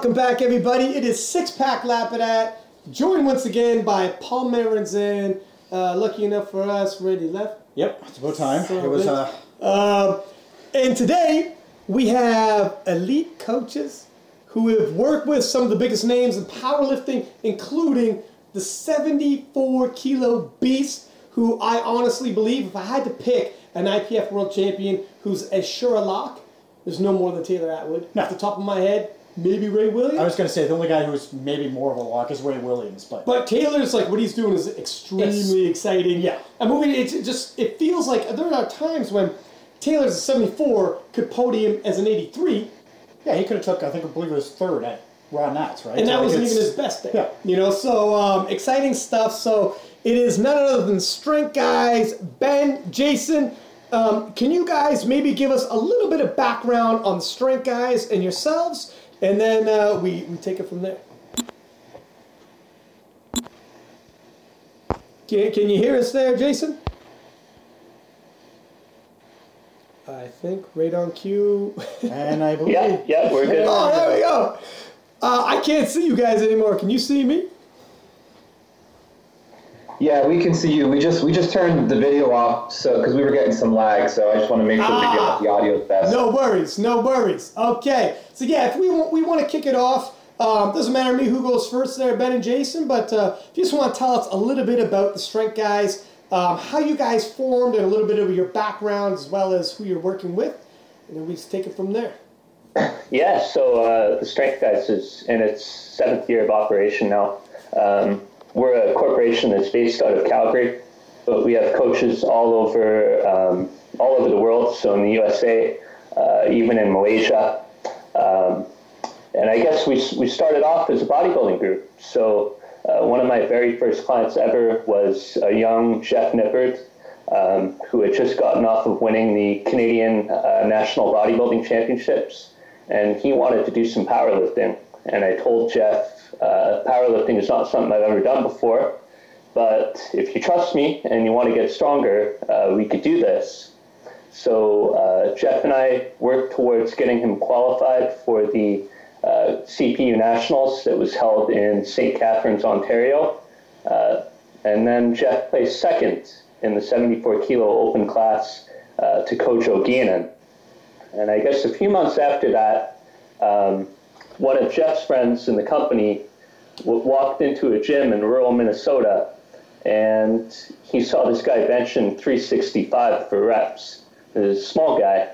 Welcome back, everybody. It is Six Pack Lapidat, joined once again by Paul Marinzin. Uh, lucky enough for us, Randy left. Yep, it's about time. So it was uh, Um, and today we have elite coaches who have worked with some of the biggest names in powerlifting, including the 74 kilo beast, who I honestly believe, if I had to pick an IPF world champion who's as sure a lock, there's no more than Taylor Atwood. No. Off the top of my head, maybe Ray Williams. I was gonna say the only guy who's maybe more of a lock is Ray Williams, but, But Taylor's like what he's doing is extremely exciting. yeah. I mean, it's it just it feels like there are times when Taylor's a 74 could podium as an 83, yeah, he could have took I think I believe it was third at Raw Nats, right? and that wasn't even his best day. Yeah. You know, so um, exciting stuff. So it is none other than strength guys, Ben, Jason. Um, can you guys maybe give us a little bit of background on strength guys and yourselves, and then uh, we we take it from there. Can, can you hear us there, Jason? I think right on cue. And I believe Yeah, yeah, we're good. Oh, there we go. Uh, I can't see you guys anymore. Can you see me? Yeah, we can see you. We just we just turned the video off so because we were getting some lag. So I just want to make sure we Ah. get the audio best. No worries, no worries. Okay, so yeah, if we want, we want to kick it off. Um, doesn't matter to me who goes first there, Ben and Jason. But uh, if you just want to tell us a little bit about the Strength Guys, um, how you guys formed, and a little bit of your background as well as who you're working with, and then we just take it from there. Yeah, so uh, the Strength Guys is in its seventh year of operation now. Um, we're a corporation that's based out of Calgary, but we have coaches all over um, all over the world. So in the USA, uh, even in Malaysia, um, and I guess we we started off as a bodybuilding group. So uh, one of my very first clients ever was a young Jeff Nippard, um, who had just gotten off of winning the Canadian uh, National Bodybuilding Championships, and he wanted to do some powerlifting. And I told Jeff, uh, powerlifting is not something I've ever done before, but if you trust me and you want to get stronger, uh, we could do this. So uh, Jeff and I worked towards getting him qualified for the uh, CPU Nationals that was held in St. Catharines, Ontario. Uh, and then Jeff placed second in the 74 kilo open class uh, to Coach O'Gannon. And I guess a few months after that, um, one of Jeff's friends in the company walked into a gym in rural Minnesota and he saw this guy benching 365 for reps. He was a small guy.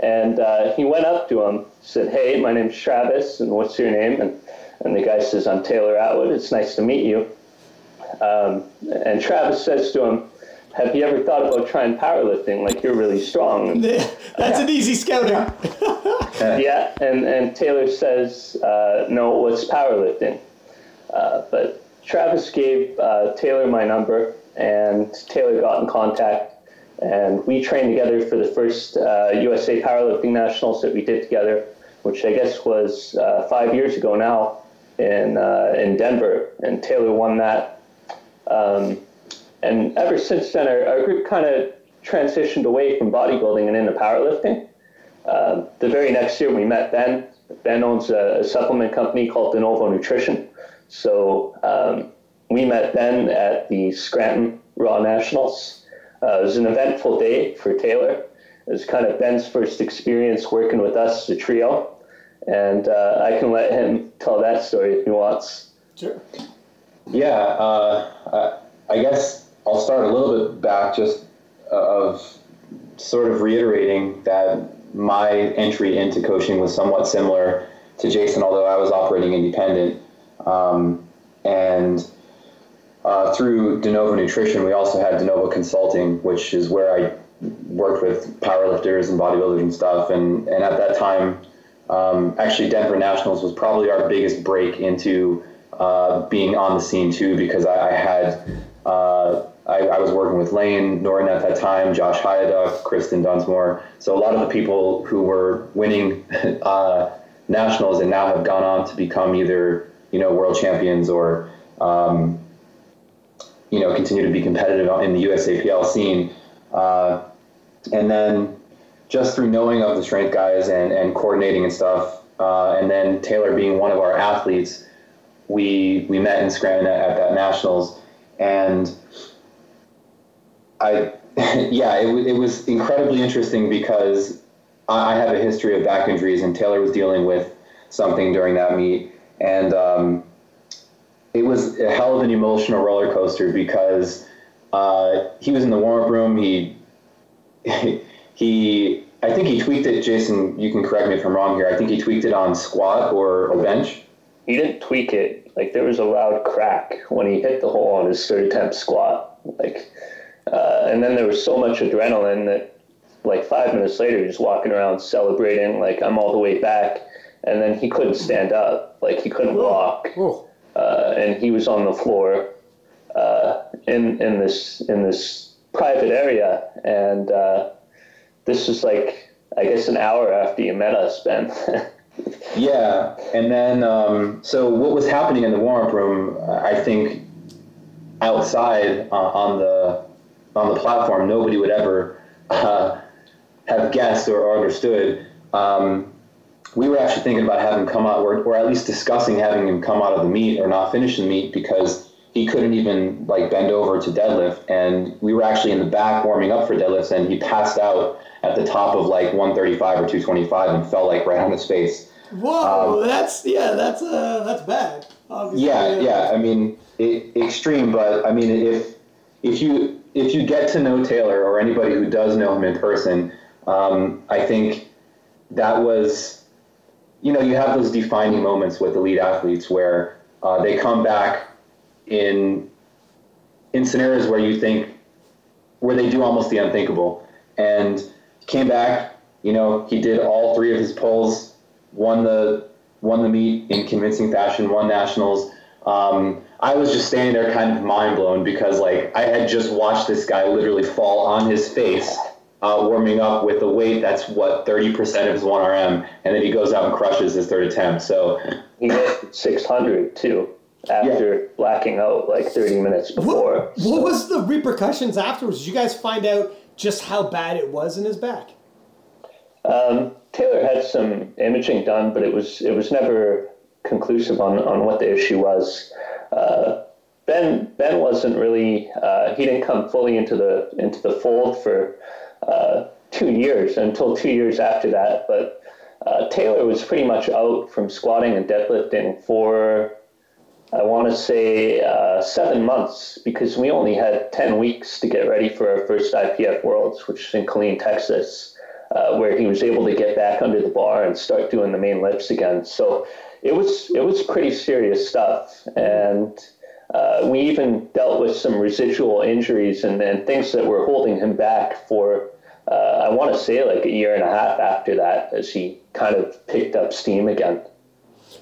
And uh, he went up to him, said, Hey, my name's Travis, and what's your name? And, and the guy says, I'm Taylor Atwood. It's nice to meet you. Um, and Travis says to him, Have you ever thought about trying powerlifting? Like, you're really strong. That's an easy scouting. yeah, and, and Taylor says, uh, no, what's powerlifting? Uh, but Travis gave uh, Taylor my number, and Taylor got in contact, and we trained together for the first uh, USA Powerlifting Nationals that we did together, which I guess was uh, five years ago now in, uh, in Denver, and Taylor won that. Um, and ever since then, our, our group kind of transitioned away from bodybuilding and into powerlifting. Um, the very next year, we met Ben. Ben owns a, a supplement company called De Novo Nutrition. So um, we met Ben at the Scranton Raw Nationals. Uh, it was an eventful day for Taylor. It was kind of Ben's first experience working with us as a trio. And uh, I can let him tell that story if he wants. Sure. Yeah, uh, I, I guess I'll start a little bit back, just of sort of reiterating that my entry into coaching was somewhat similar to Jason, although I was operating independent. Um, and uh, through De Novo Nutrition, we also had De Novo Consulting, which is where I worked with powerlifters and bodybuilders and stuff. And, and at that time, um, actually, Denver Nationals was probably our biggest break into uh, being on the scene too, because I, I had uh, I, I, was working with Lane Norton at that time, Josh Hyaduk, Kristen Dunsmore. So a lot of the people who were winning uh, nationals and now have gone on to become either you know world champions or um, you know continue to be competitive in the USAPL scene. Uh, and then just through knowing of the strength guys and, and coordinating and stuff, uh, and then Taylor being one of our athletes, we we met in Scranton at, at that nationals, and I yeah it, it was incredibly interesting because I, I have a history of back injuries, and Taylor was dealing with something during that meet, and um, it was a hell of an emotional roller coaster because uh, he was in the warm up room. He he I think he tweaked it. Jason, you can correct me if I'm wrong here. I think he tweaked it on squat or a bench. He didn't tweak it. Like there was a loud crack when he hit the hole on his third attempt squat. Like, uh, and then there was so much adrenaline that, like five minutes later, he was walking around celebrating. Like I'm all the way back, and then he couldn't stand up. Like he couldn't walk, uh, and he was on the floor uh, in in this in this private area, and uh, this was like I guess an hour after you met us, Ben. yeah, and then um, so what was happening in the warm-up room? I think outside uh, on the on the platform, nobody would ever uh, have guessed or, or understood. Um, we were actually thinking about having him come out, or, or at least discussing having him come out of the meet or not finish the meet because he couldn't even like bend over to deadlift. And we were actually in the back warming up for deadlifts, and he passed out at the top of like 135 or 225 and fell like right on his face. Whoa, um, that's yeah, that's uh, that's bad. Obviously. Yeah, yeah. I mean, it, extreme, but I mean, if if you if you get to know Taylor or anybody who does know him in person, um, I think that was, you know, you have those defining moments with elite athletes where uh, they come back in in scenarios where you think where they do almost the unthinkable and came back. You know, he did all three of his pulls, won the won the meet in convincing fashion, won nationals. Um, I was just standing there, kind of mind blown because like I had just watched this guy literally fall on his face, uh, warming up with a weight that's what thirty percent of his one RM, and then he goes out and crushes his third attempt. So he hit six hundred too after yeah. blacking out like 30 minutes before. What, so. what, was the repercussions afterwards? Did you guys find out just how bad it was in his back? Um, Taylor had some imaging done, but it was it was never conclusive on, on what the issue was. Uh, ben Ben wasn't really uh, he didn't come fully into the into the fold for uh, two years until two years after that. But uh, Taylor was pretty much out from squatting and deadlifting for I want to say uh, seven months because we only had 10 weeks to get ready for our first IPF Worlds, which is in Killeen, Texas, uh, where he was able to get back under the bar and start doing the main lifts again. So it was it was pretty serious stuff, and uh, we even dealt with some residual injuries and, and things that were holding him back for. Uh, I want to say like a year and a half after that, as he kind of picked up steam again.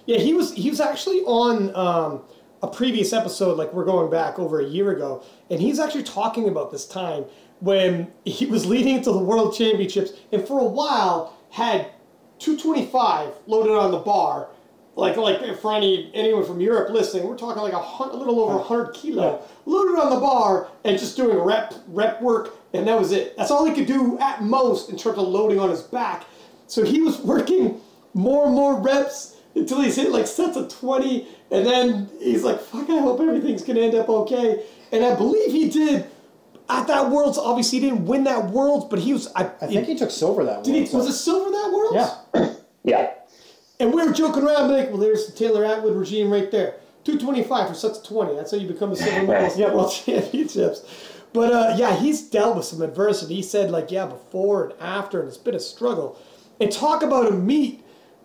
Yeah, he was he was actually on um, a previous episode, like we're going back over a year ago, and he's actually talking about this time when he was leading into the World Championships, and for a while had 225 loaded on the bar. Like, like for any anyone from Europe listening, we're talking like a, a little over 100 kilo loaded on the bar and just doing rep rep work, and that was it. That's all he could do at most in terms of loading on his back. So he was working more and more reps until he's hit like sets of 20, and then he's like, fuck, I hope everything's going to end up okay. And I believe he did at that Worlds. Obviously, he didn't win that Worlds, but he was. I, I think he took silver that did Worlds. He, was it silver that Worlds? Yeah. yeah. And we were joking around, like, well, there's the Taylor Atwood regime right there. 225 for sets of 20. That's how you become a silver medalist at World Championships. But uh, yeah, he's dealt with some adversity. He said, like, yeah, before and after, and it's been a struggle. And talk about a meet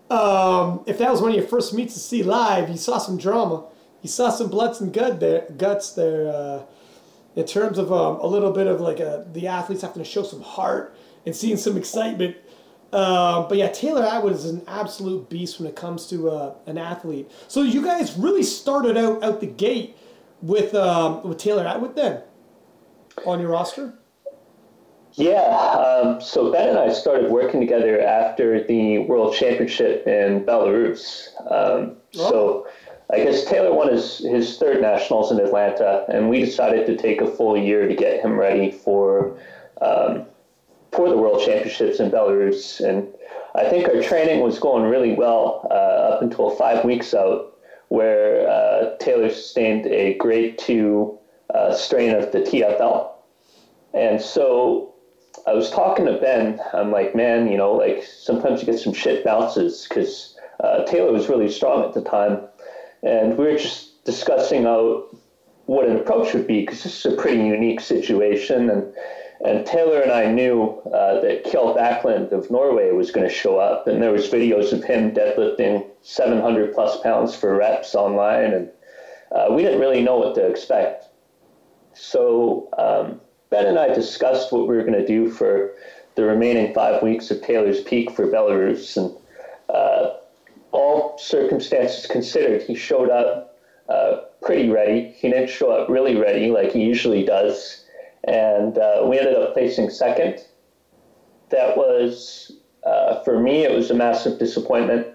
um, if that was one of your first meets to see live, you saw some drama. You saw some blood and gut there, guts there. Uh, in terms of um, a little bit of like a, the athletes having to show some heart and seeing some excitement. Um, but yeah, Taylor Atwood is an absolute beast when it comes to uh, an athlete. So you guys really started out out the gate with um, with Taylor Atwood then on your roster. Yeah, um, so Ben and I started working together after the World Championship in Belarus. Um, oh. So I guess Taylor won his, his third nationals in Atlanta, and we decided to take a full year to get him ready for um, for the World Championships in Belarus. And I think our training was going really well uh, up until five weeks out, where uh, Taylor sustained a grade two uh, strain of the TFL. And so I was talking to Ben. I'm like, man, you know, like sometimes you get some shit bounces because uh, Taylor was really strong at the time. And we were just discussing out what an approach would be because this is a pretty unique situation. And and Taylor and I knew uh, that Kjell Bakkelund of Norway was going to show up, and there was videos of him deadlifting 700 plus pounds for reps online, and uh, we didn't really know what to expect. So um, Ben and I discussed what we were going to do for the remaining five weeks of Taylor's peak for Belarus, and uh, all circumstances considered, he showed up uh, pretty ready. He didn't show up really ready like he usually does and uh, we ended up placing second. That was, uh, for me, it was a massive disappointment.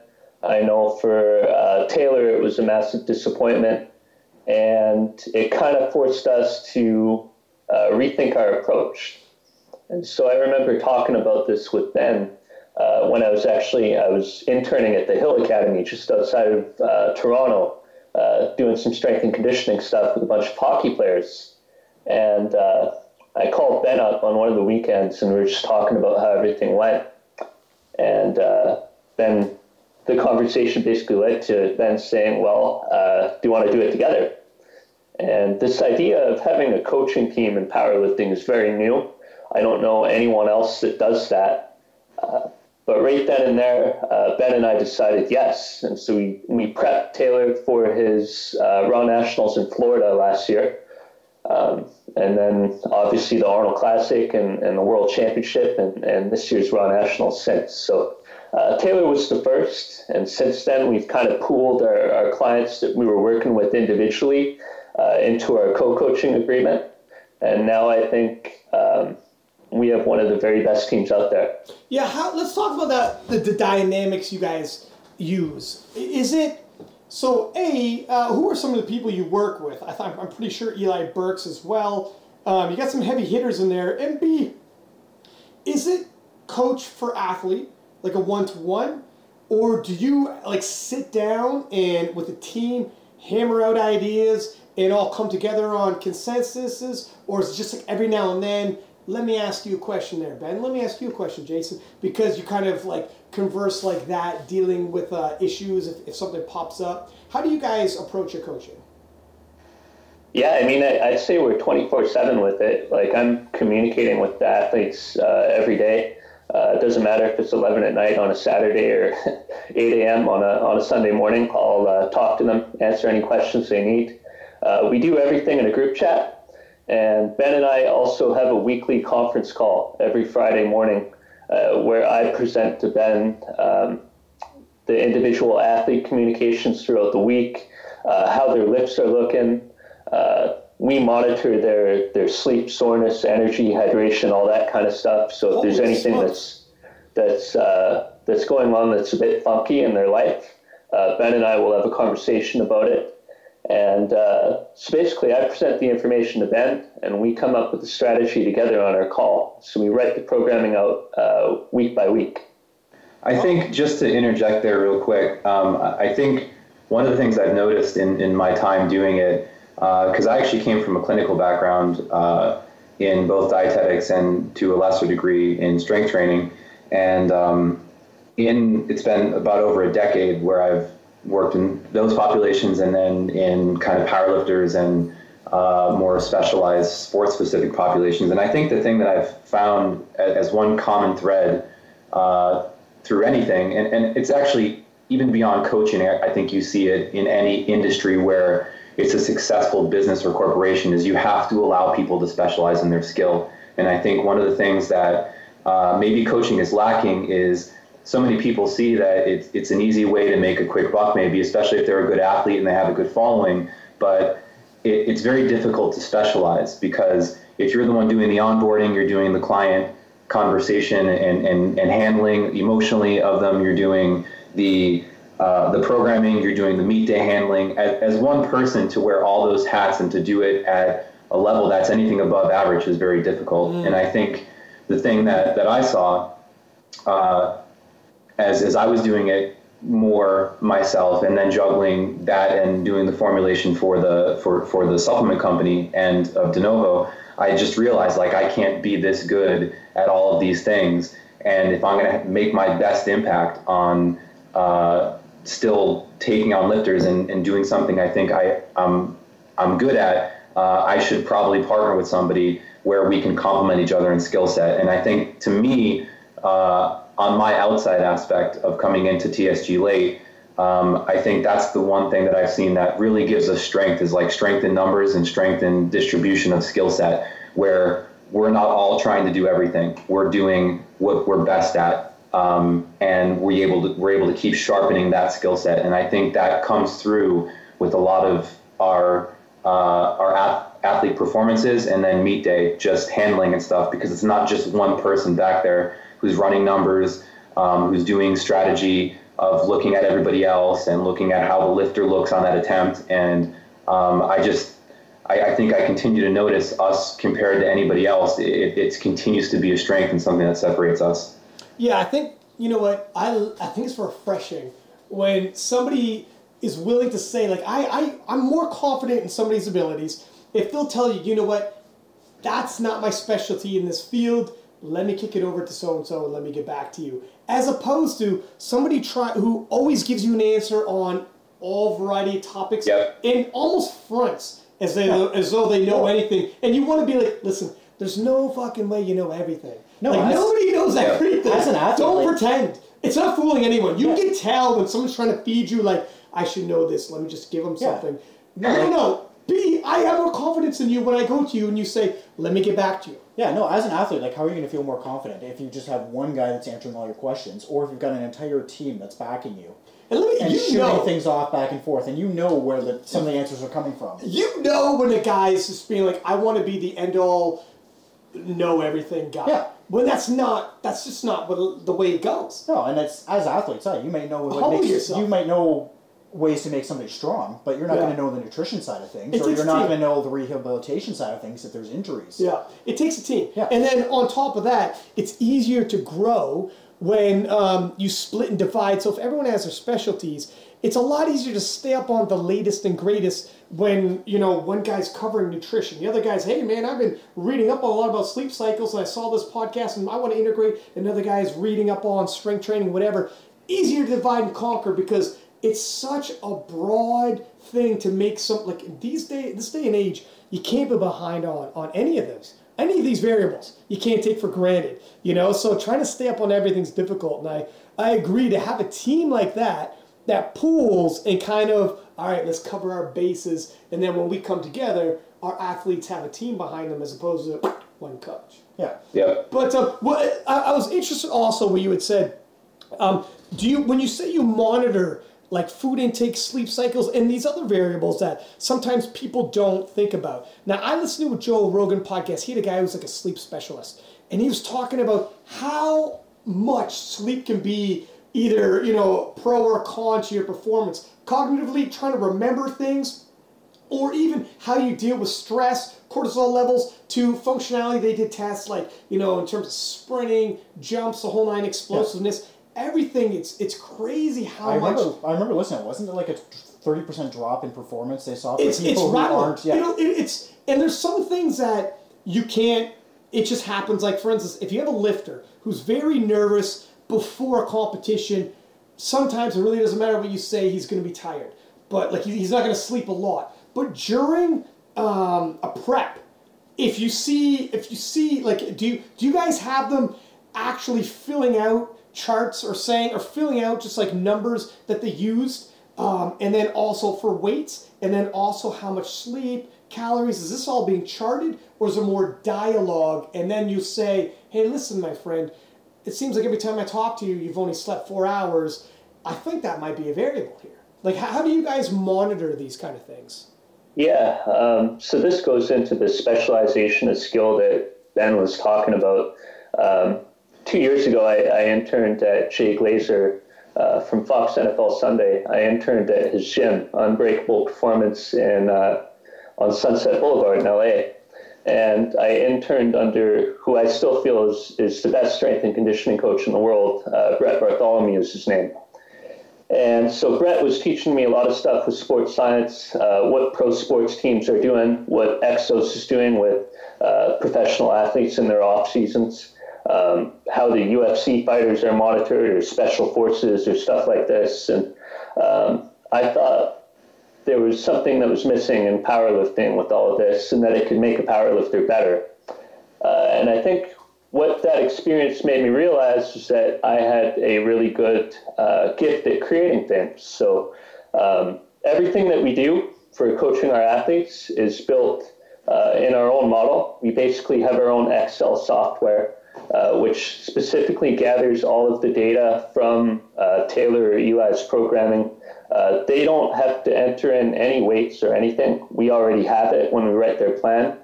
I know for uh, Taylor, it was a massive disappointment, and it kind of forced us to uh, rethink our approach. And so I remember talking about this with Ben uh, when I was actually I was interning at the Hill Academy just outside of uh, Toronto, doing some strength and conditioning stuff with a bunch of hockey players and uh, I called Ben up on one of the weekends and we were just talking about how everything went. And uh, then the conversation basically led to Ben saying, Well, uh, do you want to do it together? And this idea of having a coaching team in powerlifting is very new. I don't know anyone else that does that. Uh, but right then and there, uh, Ben and I decided yes. And so we, we prepped Taylor for his uh, Raw Nationals in Florida last year. Um, and then obviously the Arnold Classic and, and the World Championship and, and this year's Raw National since. So uh, Taylor was the first, and since then we've kind of pooled our, our clients that we were working with individually uh, into our co-coaching agreement. And now I think um, we have one of the very best teams out there. Yeah, how, let's talk about that. The, the dynamics you guys use. Is it so, A, uh, who are some of the people you work with? I th- I'm pretty sure Eli Burks as well. Um, you got some heavy hitters in there. And B, is it coach for athlete, like a one to one? Or do you like sit down and with a team hammer out ideas and all come together on consensuses? Or is it just like every now and then let me ask you a question there, Ben. Let me ask you a question, Jason, because you kind of like converse like that, dealing with uh, issues if, if something pops up. How do you guys approach your coaching? Yeah, I mean, I, would say we're 24 7 with it. Like, I'm communicating with the athletes uh, every day. Uh, it doesn't matter if it's 11 at night on a Saturday or 8 a.m. on a, on a Sunday morning. I'll uh, talk to them, answer any questions they need. Uh, we do everything in a group chat. And Ben and I also have a weekly conference call every Friday morning uh, where I present to Ben um, the individual athlete communications throughout the week, uh, how their lifts are looking. Uh, we monitor their, their sleep, soreness, energy, hydration, all that kind of stuff. So if there's anything that's that's uh, that's going on that's a bit funky in their life, uh, Ben and I will have a conversation about it and uh, so basically, I present the information to Ben, and we come up with a strategy together on our call. So we write the programming out uh, week by week. I think just to interject there real quick, um, I think one of the things I've noticed in, in my time doing it, because uh, I actually came from a clinical background uh, in both dietetics and to a lesser degree in strength training, and um, in it's been about over a decade where I've worked in those populations and then in kind of powerlifters and uh, more specialized sports specific populations. And I think the thing that I've found as one common thread uh, through anything, and, and it's actually even beyond coaching, I think you see it in any industry where it's a successful business or corporation, is you have to allow people to specialize in their skill. And I think one of the things that uh, maybe coaching is lacking is so many people see that it's, it's an easy way to make a quick buck, maybe, especially if they're a good athlete and they have a good following. But it, it's very difficult to specialize because if you're the one doing the onboarding, you're doing the client conversation and, and, and handling emotionally of them, you're doing the uh, the programming, you're doing the meet day handling as, as one person to wear all those hats and to do it at a level that's anything above average is very difficult. Mm. And I think the thing that, that I saw uh, as as I was doing it more myself and then juggling that and doing the formulation for the for for the supplement company and of de novo I just realized like I can't be this good at all of these things. And if I'm going to make my best impact on uh, still taking on lifters and, and doing something I think I, I'm, I'm good at, uh, I should probably partner with somebody where we can complement each other in skill set. And I think to me, uh, on my outside aspect of coming into TSG late, um, I think that's the one thing that I've seen that really gives us strength is like strength in numbers and strength in distribution of skill set, where we're not all trying to do everything. We're doing what we're best at, um, and we're able to we're able to keep sharpening that skill set. And I think that comes through with a lot of our uh, our athlete performances, and then meet day just handling and stuff because it's not just one person back there who's running numbers, um, who's doing strategy of looking at everybody else and looking at how the lifter looks on that attempt. And um, I just, I, I, think I continue to notice us compared to anybody else. It, it continues to be a strength and something that separates us. Yeah, I think you know what I, I think it's refreshing when somebody is willing to say like I, I I'm more confident in somebody's abilities if they'll tell you you know what that's not my specialty in this field let me kick it over to so and so and let me get back to you. As opposed to somebody try who always gives you an answer on all variety of topics yep. and almost fronts as they as though they know anything. And you want to be like, listen, there's no fucking way you know everything. No, like, nobody knows yeah. everything. As an athlete, don't like, pretend. It's not fooling anyone. You yeah. can tell when someone's trying to feed you like, I should know this. Let me just give them something. Yeah. No, no, no. B, I have more confidence in you when I go to you and you say, let me get back to you. Yeah, no, as an athlete, like, how are you going to feel more confident if you just have one guy that's answering all your questions, or if you've got an entire team that's backing you? And, me, and you shooting know, things off back and forth, and you know where the, some of the answers are coming from. You know when a guy is just being like, I want to be the end all, know everything guy. Yeah. When that's not, that's just not what, the way it goes. No, and it's as athletes, you may know what makes, yourself. you might know ways to make somebody strong, but you're not yeah. going to know the nutrition side of things, or you're not going to know the rehabilitation side of things if there's injuries. Yeah, it takes a team. Yeah. And then on top of that, it's easier to grow when um, you split and divide. So if everyone has their specialties, it's a lot easier to stay up on the latest and greatest when you know one guy's covering nutrition the other guy's hey man i've been reading up a lot about sleep cycles and i saw this podcast and i want to integrate another guy's reading up on strength training whatever easier to divide and conquer because it's such a broad thing to make some like these day this day and age you can't be behind on on any of this any of these variables. You can't take for granted you know? So trying to stay up on everything's difficult and i i agree to have a team like that that pools and kind of all right let's cover our bases and then when we come together our athletes have a team behind them as opposed to one coach. Yeah. Yeah. But uh, what I, I was interested also when you had said um, do you when you say you monitor like food intake, sleep cycles, and these other variables that sometimes people don't think about. Now, I listened to a Joe Rogan podcast. He had a guy who was like a sleep specialist, and he was talking about how much sleep can be either you know pro or con to your performance. Cognitively, trying to remember things, or even how you deal with stress, cortisol levels, to functionality. They did tests like you know in terms of sprinting, jumps, the whole nine, explosiveness. Yeah everything. It's it's crazy how I much. Remember, I remember listening. Wasn't it like a thirty percent drop in performance they saw for it's, people it's who aren't? Yeah. it, it's and there's some things that you can't. It just happens. Like for instance, if you have a lifter who's very nervous before a competition, sometimes it really doesn't matter what you say. He's going to be tired, but like he's not going to sleep a lot. But during um, a prep, if you see if you see like do you, do you guys have them actually filling out charts or saying or filling out just like numbers that they used um, and then also for weights and then also how much sleep calories is this all being charted or is there more dialogue? And then you say hey listen my friend it seems like every time i talk to you you've only slept four hours. I think that might be a variable here. Like how, how do you guys monitor these kind of things? Yeah um, so this goes into the specialization of skill that ben was talking about. Um, two years ago, I, I interned at Jay Glazer uh, from Fox NFL Sunday. I interned at his gym, Unbreakable Performance, in uh, on Sunset Boulevard in LA. and I interned under who I still feel is, is the best strength and conditioning coach in the world. Uh, Brett Bartholomew is his name. And so Brett was teaching me a lot of stuff with sports science, uh, what pro sports teams are doing, what Exos is doing with uh, professional athletes in their off seasons, um, how the UFC fighters are monitored, or special forces, or stuff like this. And um, I thought there was something that was missing in powerlifting with all of this, and that it could make a powerlifter better. Uh, and I think what that experience made me realize is that I had a really good uh, gift at creating things. So um, everything that we do for coaching our athletes is built uh, in our own model. We basically have our own Excel software. Uh, which specifically gathers all of the data from uh, Taylor or Eli's programming uh, they don't have to enter in any weights or anything. We already have it when we write their plan.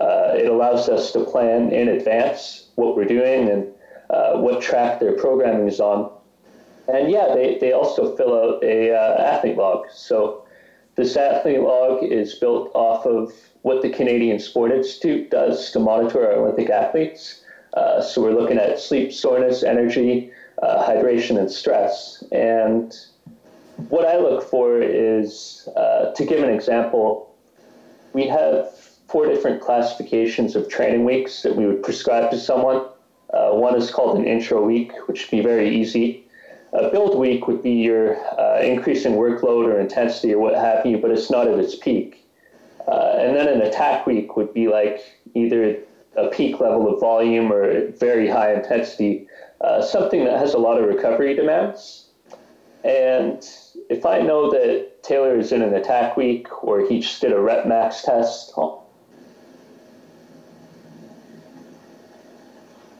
Uh, it allows us to plan in advance what we're doing and uh, what track their programming is on. And yeah, they, they also fill out a athlete log. So this athlete log is built off of what the Canadian Sport Institute does to monitor our Olympic athletes. Uh, so we're looking at sleep, soreness, energy, uh, hydration, and stress. And what I look for is, uh, to give an example, we have four different classifications of training weeks that we would prescribe to someone. Uh, one is called an intro week, which would be very easy. A build week would be your uh, increasing workload or intensity or what have you, but it's not at its peak. Uh, and then an attack week would be like either a peak level of volume or very high intensity, uh, something that has a lot of recovery demands. And if I know that Taylor is in an attack week or he just did a rep max test,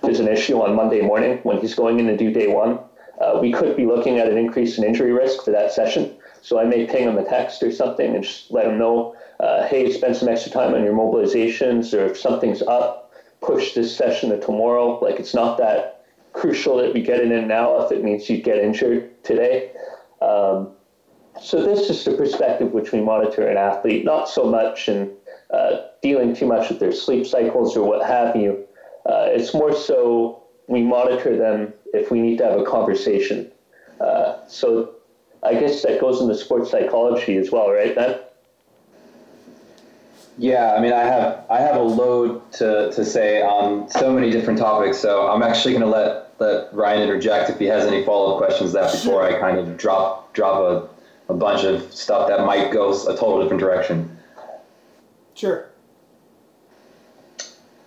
there's an issue on Monday morning when he's going in to do day one, uh, we could be looking at an increase in injury risk for that session. So I may ping him a text or something and just let him know, uh, hey, spend some extra time on your mobilizations, or if something's up, push this session to tomorrow. Like it's not that crucial that we get it in now if it means you get injured today. Um, so this is the perspective which we monitor an athlete, not so much in uh, dealing too much with their sleep cycles or what have you. Uh, it's more so we monitor them if we need to have a conversation. Uh, so I guess that goes into sports psychology as well, right, Ben? Yeah, I mean, I have I have a load to, to say on so many different topics, so I'm actually going to let let Ryan interject if he has any follow up questions that before I kind of drop drop a a bunch of stuff that might go a total different direction. Sure.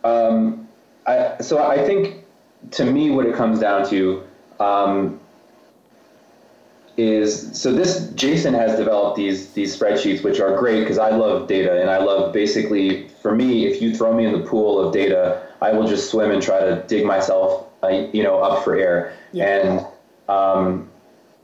Um, I, so I think to me what it comes down to um, is so this Jason has developed these these spreadsheets which are great because I love data and I love basically for me if you throw me in the pool of data I will just swim and try to dig myself uh, you know up for air yeah. and um,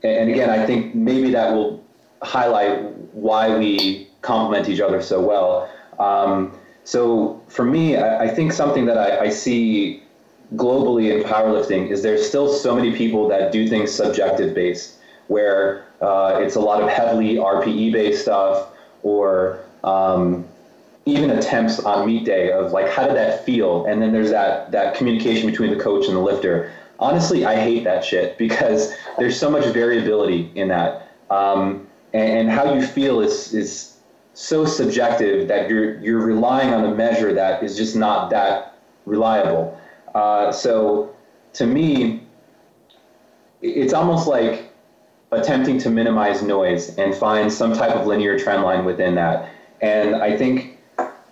and again I think maybe that will highlight why we complement each other so well. Um, so for me, I, I think something that I, I, see globally in powerlifting is there's still so many people that do things subjective based, where uh, it's a lot of heavily RPE based stuff or um, even attempts on meet day of like how did that feel, and then there's that that communication between the coach and the lifter. Honestly, I hate that shit because there's so much variability in that. Um, and, and how you feel is is so subjective that you're you're relying on a measure that is just not that reliable. Uh, so to me, it's almost like attempting to minimize noise and find some type of linear trend line within that. And I think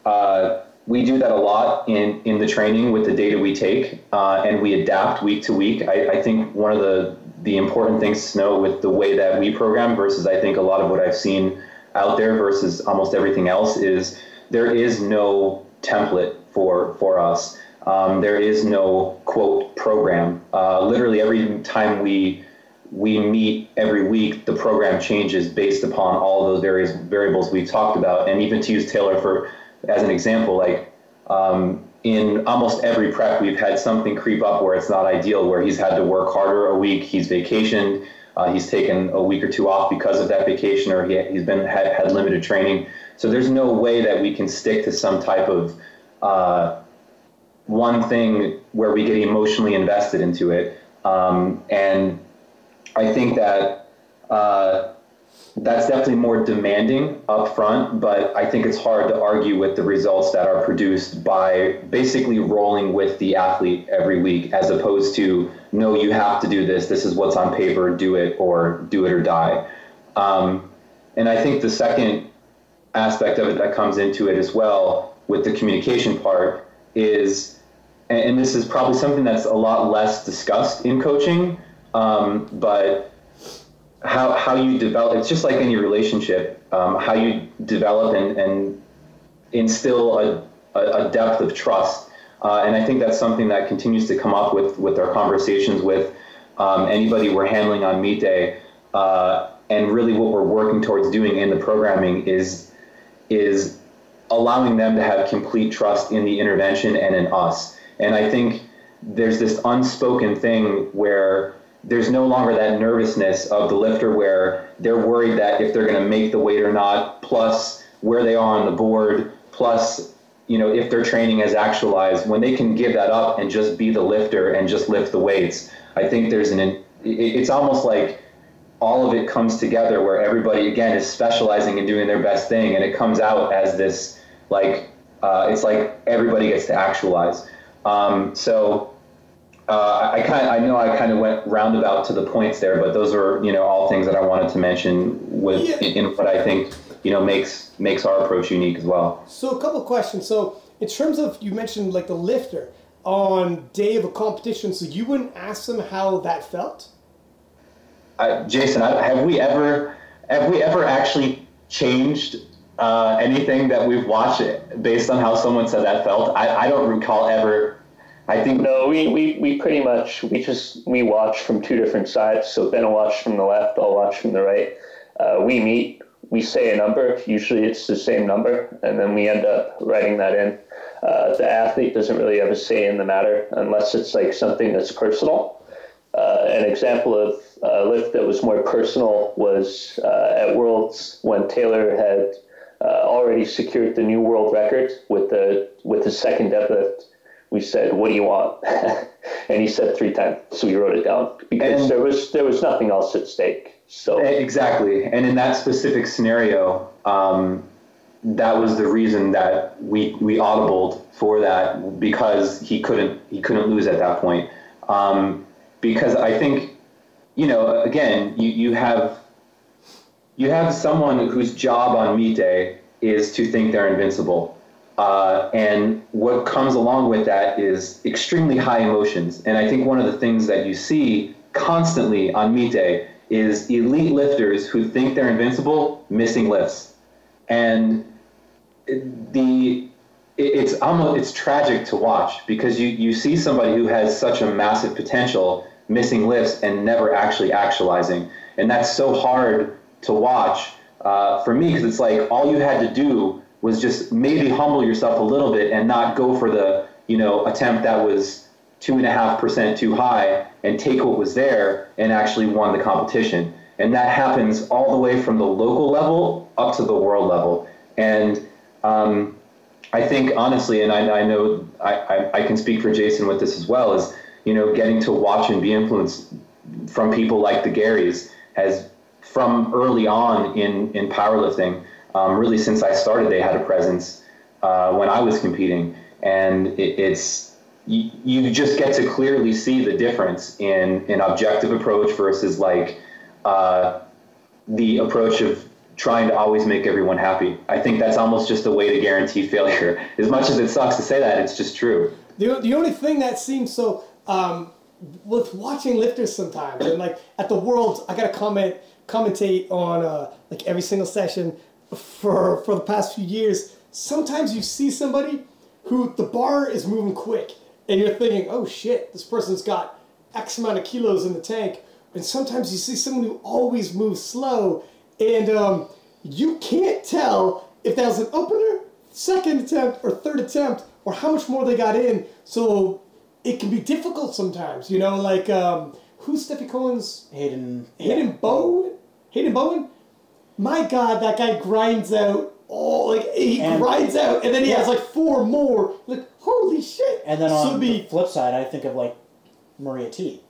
uh, we do that a lot in, in the training with the data we take, uh, and we adapt week to week. I, I think one of the the important things to know with the way that we program versus I think a lot of what I've seen out there versus almost everything else is there is no template for for us. Um, there is no quote program. Uh, literally every time we we meet every week, the program changes based upon all those various variables we've talked about. And even to use Taylor for as an example, like um, in almost every prep, we've had something creep up where it's not ideal, where he's had to work harder a week, he's vacationed, uh, he's taken a week or two off because of that vacation, or he, has been had, had limited training. So there's no way that we can stick to some type of uh, one thing where we get emotionally invested into it. Um, and I think that uh, that's definitely more demanding up front, but I think it's hard to argue with the results that are produced by basically rolling with the athlete every week as opposed to, no, you have to do this, this is what's on paper, do it or do it or die. Um, and I think the second aspect of it that comes into it as well with the communication part is, and this is probably something that's a lot less discussed in coaching, um, but how, how you develop, it's just like any relationship, um, how you develop and, and instill a, a, depth of trust. Uh, and I think that's something that continues to come up with, with our conversations with um, anybody we're handling on Meet Day. Uh, and really what we're working towards doing in the programming is is allowing them to have complete trust in the intervention and in us. And I think there's this unspoken thing where there's no longer that nervousness of the lifter where they're worried that if they're going to make the weight or not, plus where they are on the board, plus you know if their training is actualized, when they can give that up and just be the lifter and just lift the weights, I think there's an it's almost like all of it comes together where everybody again is specializing and doing their best thing and it comes out as this like uh, it's like everybody gets to actualize. Um, so uh, I kind I know I kind of went roundabout to the points there but those are you know all things that I wanted to mention with yeah. in, in, what I think you know makes makes our approach unique as well so a couple questions so in terms of you mentioned like the lifter on day of a competition so you wouldn't ask them how that felt I, Jason, I, have we ever have we ever actually changed uh, anything that we've watched based on how someone said that felt? I, I don't recall ever. I think no, we, we, we pretty much we just we watch from two different sides. So Ben will watch from the left, I'll watch from the right. Uh, we meet, we say a number. Usually it's the same number, and then we end up writing that in. Uh, the athlete doesn't really have a say in the matter unless it's like something that's personal. Uh, an example of a lift that was more personal was uh, at Worlds when Taylor had uh, already secured the new world record with the with the second deadlift. We said, "What do you want?" and he said three times. So we wrote it down because and there was there was nothing else at stake. So exactly, and in that specific scenario, um, that was the reason that we we audibled for that because he couldn't he couldn't lose at that point. Um, because I think you know, again, you, you have you have someone whose job on meet day is to think they're invincible. Uh, and what comes along with that is extremely high emotions. And I think one of the things that you see constantly on meet day is elite lifters who think they're invincible missing lifts. And the it's almost it's tragic to watch because you, you see somebody who has such a massive potential missing lifts and never actually actualizing. And that's so hard to watch uh, for me because it's like all you had to do was just maybe humble yourself a little bit and not go for the you know attempt that was two and a half percent too high and take what was there and actually won the competition. And that happens all the way from the local level up to the world level. And um, I think honestly, and I, I know I, I, can speak for Jason with this as well, is you know, getting to watch and be influenced from people like the Garys has, from early on in, in powerlifting, um, really since I started, they had a presence uh, when I was competing. And it, it's, you, you just get to clearly see the difference in an objective approach versus like uh, the approach of trying to always make everyone happy. I think that's almost just a way to guarantee failure. As much as it sucks to say that, it's just true. The, the only thing that seems so um, with watching lifters sometimes, and like at the Worlds, I gotta comment commentate on uh, like every single session for for the past few years. Sometimes you see somebody who the bar is moving quick, and you're thinking, "Oh shit, this person's got X amount of kilos in the tank." And sometimes you see someone who always moves slow, and um, you can't tell if that was an opener, second attempt, or third attempt, or how much more they got in. So it can be difficult sometimes, you know, like um, who's Stefi Cohen's Hayden yeah. Bowen? Hayden Bowen? My God, that guy grinds out all like he and, rides out, and then he yeah. has like four more. Like holy shit! And then on the flip side, I think of like Maria T.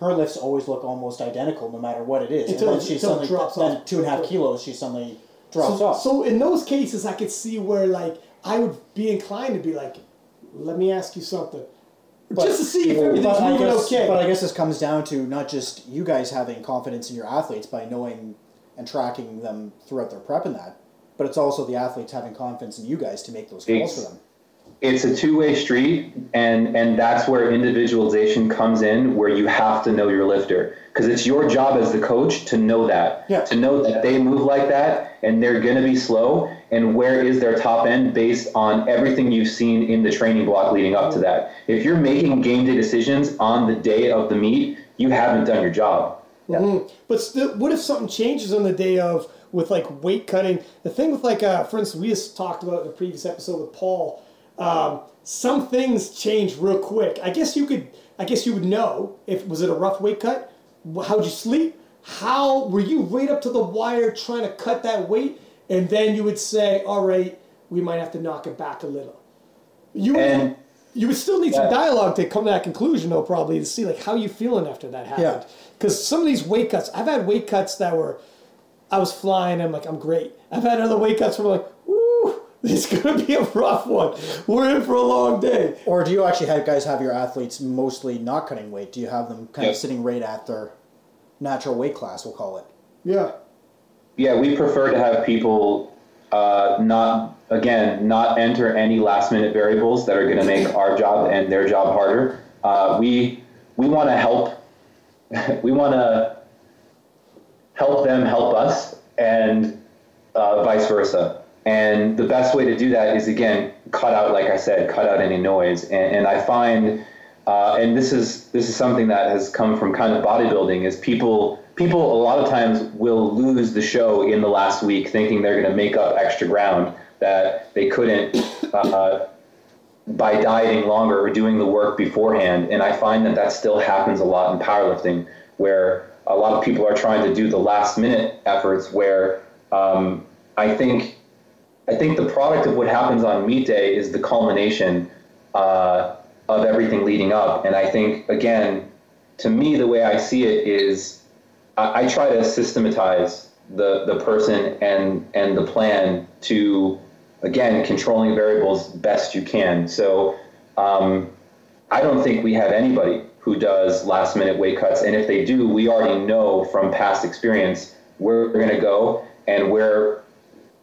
Her lifts always look almost identical, no matter what it is. Until, and then she suddenly drops then off. two and a half kilos, she suddenly drops so, off. So in those cases, I could see where like I would be inclined to be like, let me ask you something. But, just to see if everything's moving okay. But I guess this comes down to not just you guys having confidence in your athletes by knowing and tracking them throughout their prep and that, but it's also the athletes having confidence in you guys to make those calls it's, for them. It's a two-way street, and and that's where individualization comes in, where you have to know your lifter because it's your job as the coach to know that, yeah. to know that they move like that and they're going to be slow, and where is their top end based on everything you've seen in the training block leading up to that. If you're making game day decisions on the day of the meet, you haven't done your job. Mm-hmm. But still, what if something changes on the day of with like weight cutting? The thing with like, uh, for instance, we just talked about in the previous episode with Paul. Um, some things change real quick. I guess you could. I guess you would know if was it a rough weight cut. How'd you sleep? How were you right up to the wire trying to cut that weight? And then you would say, all right, we might have to knock it back a little. You and you would still need some dialogue to come to that conclusion, though, probably to see like how you feeling after that happened. Because some of these weight cuts, I've had weight cuts that were, I was flying. I'm like, I'm great. I've had other weight cuts where I'm like, woo, this is gonna be a rough one. We're in for a long day. Or do you actually have guys have your athletes mostly not cutting weight? Do you have them kind yep. of sitting right at their natural weight class? We'll call it. Yeah. Yeah, we prefer to have people uh, not again not enter any last minute variables that are going to make our job and their job harder. Uh, we we want to help. we want to help them help us, and uh, vice versa. And the best way to do that is again cut out, like I said, cut out any noise. And, and I find, uh, and this is this is something that has come from kind of bodybuilding, is people people a lot of times will lose the show in the last week thinking they're going to make up extra ground that they couldn't uh, by dieting longer or doing the work beforehand. And I find that that still happens a lot in powerlifting, where a lot of people are trying to do the last minute efforts. Where um, I think I think the product of what happens on meet day is the culmination uh, of everything leading up. And I think again, to me, the way I see it is I, I try to systematize the the person and and the plan to again controlling variables best you can. So um, I don't think we have anybody who does last minute weight cuts, and if they do, we already know from past experience where they're going to go and where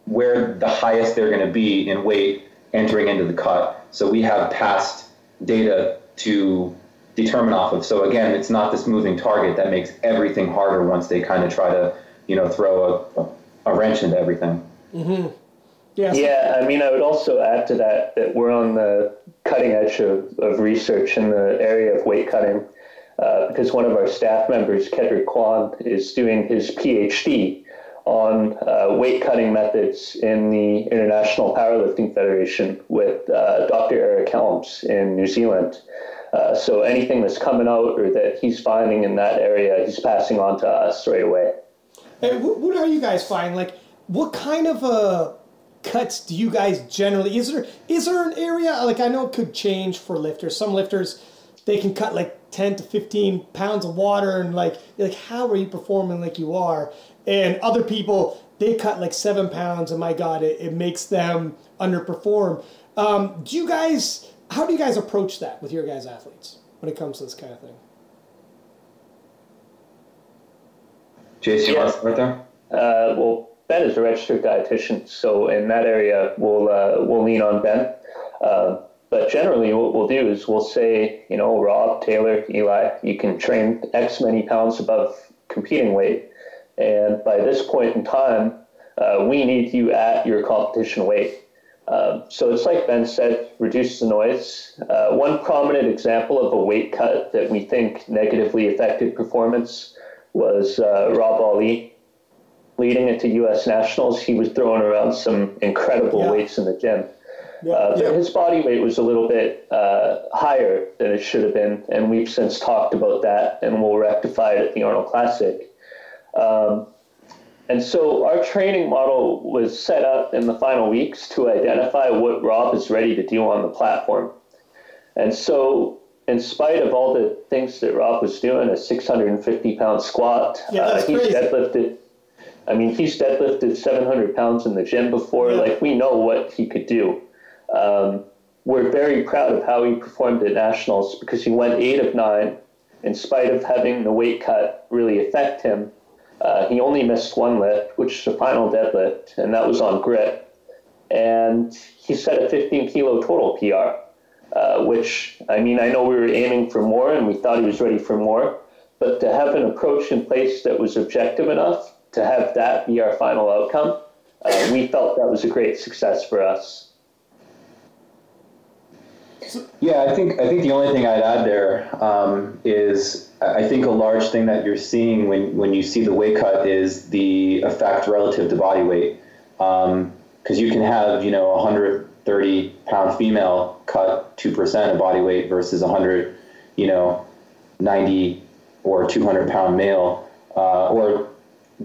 where the highest they're going to be in weight entering into the cut. So we have past data to determine off of. So again, it's not this moving target that makes everything harder once they kind of try to, you know, throw a, a wrench into everything. Mm-hmm. Yeah. Yeah. I mean, I would also add to that that we're on the cutting edge of, of research in the area of weight cutting uh, because one of our staff members, Kedrick Kwan, is doing his PhD on uh, weight cutting methods in the International Powerlifting Federation with uh, Dr. Eric Helms in New Zealand. Uh, so anything that's coming out or that he's finding in that area, he's passing on to us right away. Hey, what, are you guys finding? Like, what kind of uh, cuts do you guys generally? Is there is there an area like I know it could change for lifters. Some lifters they can cut like ten to fifteen pounds of water, and like like how are you performing like you are? And other people they cut like seven pounds, and my God, it, it makes them underperform. Um, do you guys? how do you guys approach that with your guys' athletes when it comes to this kind of thing? Jason, yeah. right there? Uh, well, Ben is a registered dietitian, so in that area, we'll uh, we'll lean on Ben. Uh, but generally, what we'll do is we'll say, you know, Rob, Taylor, Eli, you can train X many pounds above competing weight, and by this point in time, uh, we need you at your competition weight. Um, so it's like Ben said, reduce the noise. Uh, one prominent example of a weight cut that we think negatively affected performance was uh, Rob Ali. Leading into U.S. Nationals, he was throwing around some incredible yeah. weights in the gym. Yeah. Uh, but yeah. his body weight was a little bit uh, higher than it should have been, and we've since talked about that, and we'll rectify it at the Arnold Classic. Um, and so our training model was set up in the final weeks to identify what Rob is ready to do on the platform. And so, in spite of all the things that Rob was doing, a 650 pound squat, Yeah, uh, he's crazy. deadlifted. I mean, he's deadlifted 700 pounds in the gym before. Yeah. Like, we know what he could do. Um, we're very proud of how he performed at nationals because he went eight of nine. In spite of having the weight cut really affect him, uh, he only missed one lift, which is the final deadlift, and that was on grit. And he set a 15 kilo total PR, uh, which, I mean, I know we were aiming for more and we thought he was ready for more, but to have an approach in place that was objective enough to have that be our final outcome, uh, we felt that was a great success for us. Yeah, I think I think the only thing I'd add there um, is I think a large thing that you're seeing when, when you see the weight cut is the effect relative to body weight. Because you can have you know a 130 pound female cut two percent of body weight versus a hundred you know 90 or 200 pound male, uh, or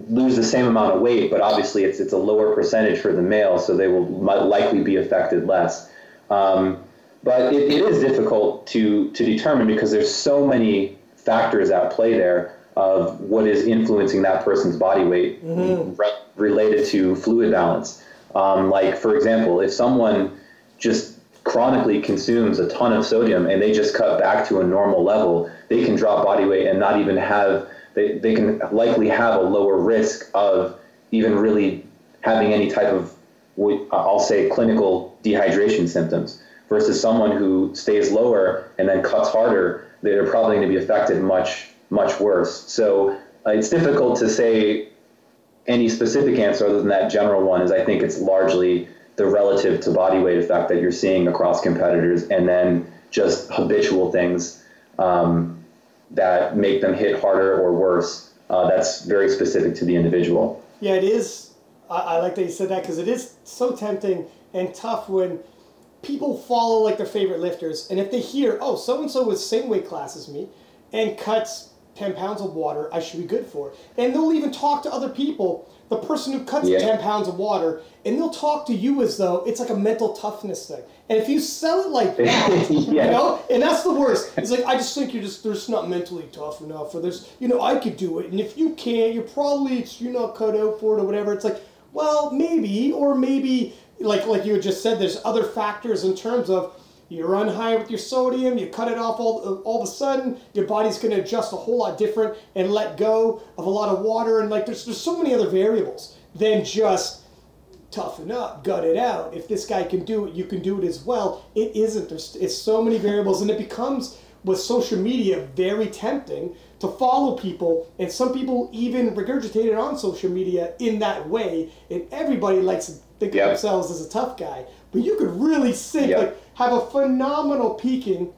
lose the same amount of weight, but obviously it's it's a lower percentage for the male, so they will likely be affected less. Um, but it, it is difficult to to determine because there's so many factors at play there of what is influencing that person's body weight re- related to fluid balance. Um, like for example, if someone just chronically consumes a ton of sodium and they just cut back to a normal level, they can drop body weight and not even have they, they can likely have a lower risk of even really having any type of I'll say clinical dehydration symptoms versus someone who stays lower and then cuts harder, they're probably going to be affected much much worse. So uh, it's difficult to say any specific answer other than that general one is I think it's largely the relative to body weight effect that you're seeing across competitors and then just habitual things um, that make them hit harder or worse. Uh, that's very specific to the individual. Yeah, it is. I, I like that you said that because it is so tempting and tough when people follow like their favorite lifters, and if they hear, oh, so and so was same weight class as me, and cuts ten pounds of water, I should be good for it. And they'll even talk to other people, the person who cuts Yeah. ten pounds of water, and they'll talk to you as though it's like a mental toughness thing. And if you sell it like that, you know, and that's the worst. It's like I just think you're just there's not mentally tough enough, or there's you know I could do it, and if you can't, you're probably it's, you're not cut out for it or whatever. It's like well maybe or maybe like like you had just said, there's other factors in terms of you run high with your sodium, you cut it off all all of a sudden, your body's going to adjust a whole lot different and let go of a lot of water, and like there's there's so many other variables than just toughen up, gut it out. If this guy can do it, you can do it as well. It isn't. There's it's so many variables, and it becomes with social media very tempting to follow people, and some people even regurgitate it on social media in that way. And everybody likes to think Yep. of themselves as a tough guy, but you could really sink, Yep. like have a phenomenal peaking.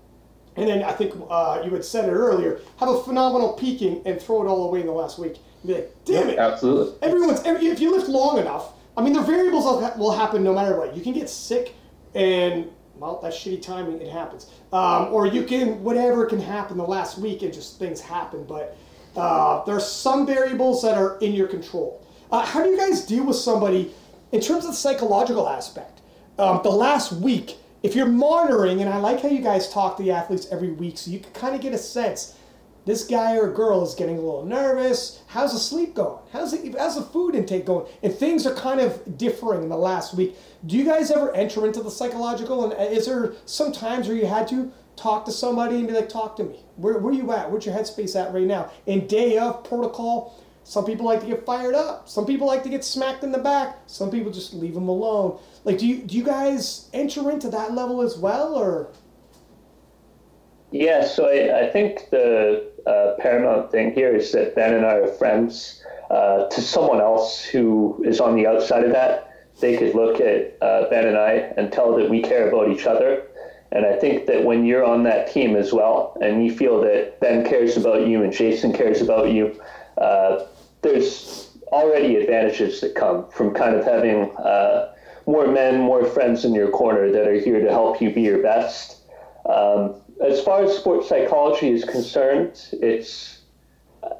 And then I think uh, you had said it earlier. Have a phenomenal peaking and throw it all away in the last week. And be like, damn it! Absolutely. everyone's every, if you lift long enough i mean the variables will, will happen no matter what you can get sick and well that's shitty timing it happens um, or you can whatever can happen the last week and just things happen but uh, there are some variables that are in your control uh, how do you guys deal with somebody in terms of the psychological aspect um, the last week if you're monitoring and i like how you guys talk to the athletes every week so you can kind of get a sense this guy or girl is getting a little nervous. How's the sleep going? How's the, how's the food intake going? And things are kind of differing in the last week. Do you guys ever enter into the psychological? And is there some times where you had to talk to somebody and be like, talk to me? Where, where you at? Where's your headspace at right now? In day of protocol, some people like to get fired up. Some people like to get smacked in the back. Some people just leave them alone. Like, do you, do you guys enter into that level as well, or? Yeah, so I, I think the uh, paramount thing here is that Ben and I are friends. Uh, to someone else who is on the outside of that, they could look at uh, Ben and I and tell that we care about each other. And I think that when you're on that team as well, and you feel that Ben cares about you and Jason cares about you, uh, there's already advantages that come from kind of having uh, more men, more friends in your corner that are here to help you be your best. Um, as far as sports psychology is concerned, it's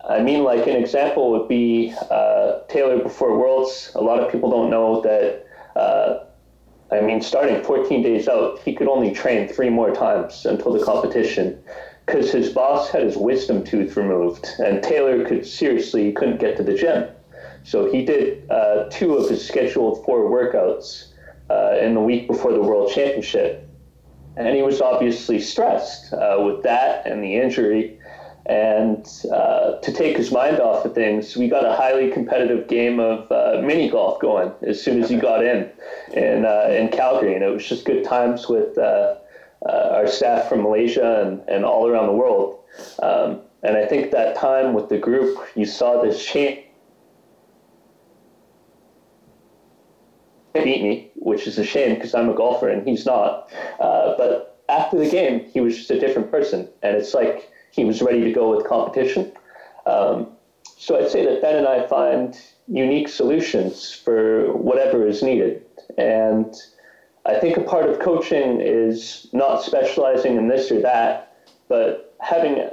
I mean, like an example would be uh, Taylor before Worlds. A lot of people don't know that. Uh, I mean, starting 14 days out, he could only train three more times until the competition because his boss had his wisdom tooth removed, and Taylor could seriously couldn't get to the gym. So he did uh, two of his scheduled four workouts uh, in the week before the World Championship, and he was obviously stressed uh, with that and the injury. And uh, to take his mind off of things, we got a highly competitive game of uh, mini golf going as soon as he got in in, uh, in Calgary. And it was just good times with our staff from Malaysia and, and all around the world. Um, and I think that time with the group, you saw this change. Beat me, which is a shame because I'm a golfer and he's not. Uh, but after the game, he was just a different person. And it's like, he was ready to go with competition. Um, so I'd say that Ben and I find unique solutions for whatever is needed. And I think a part of coaching is not specializing in this or that, but having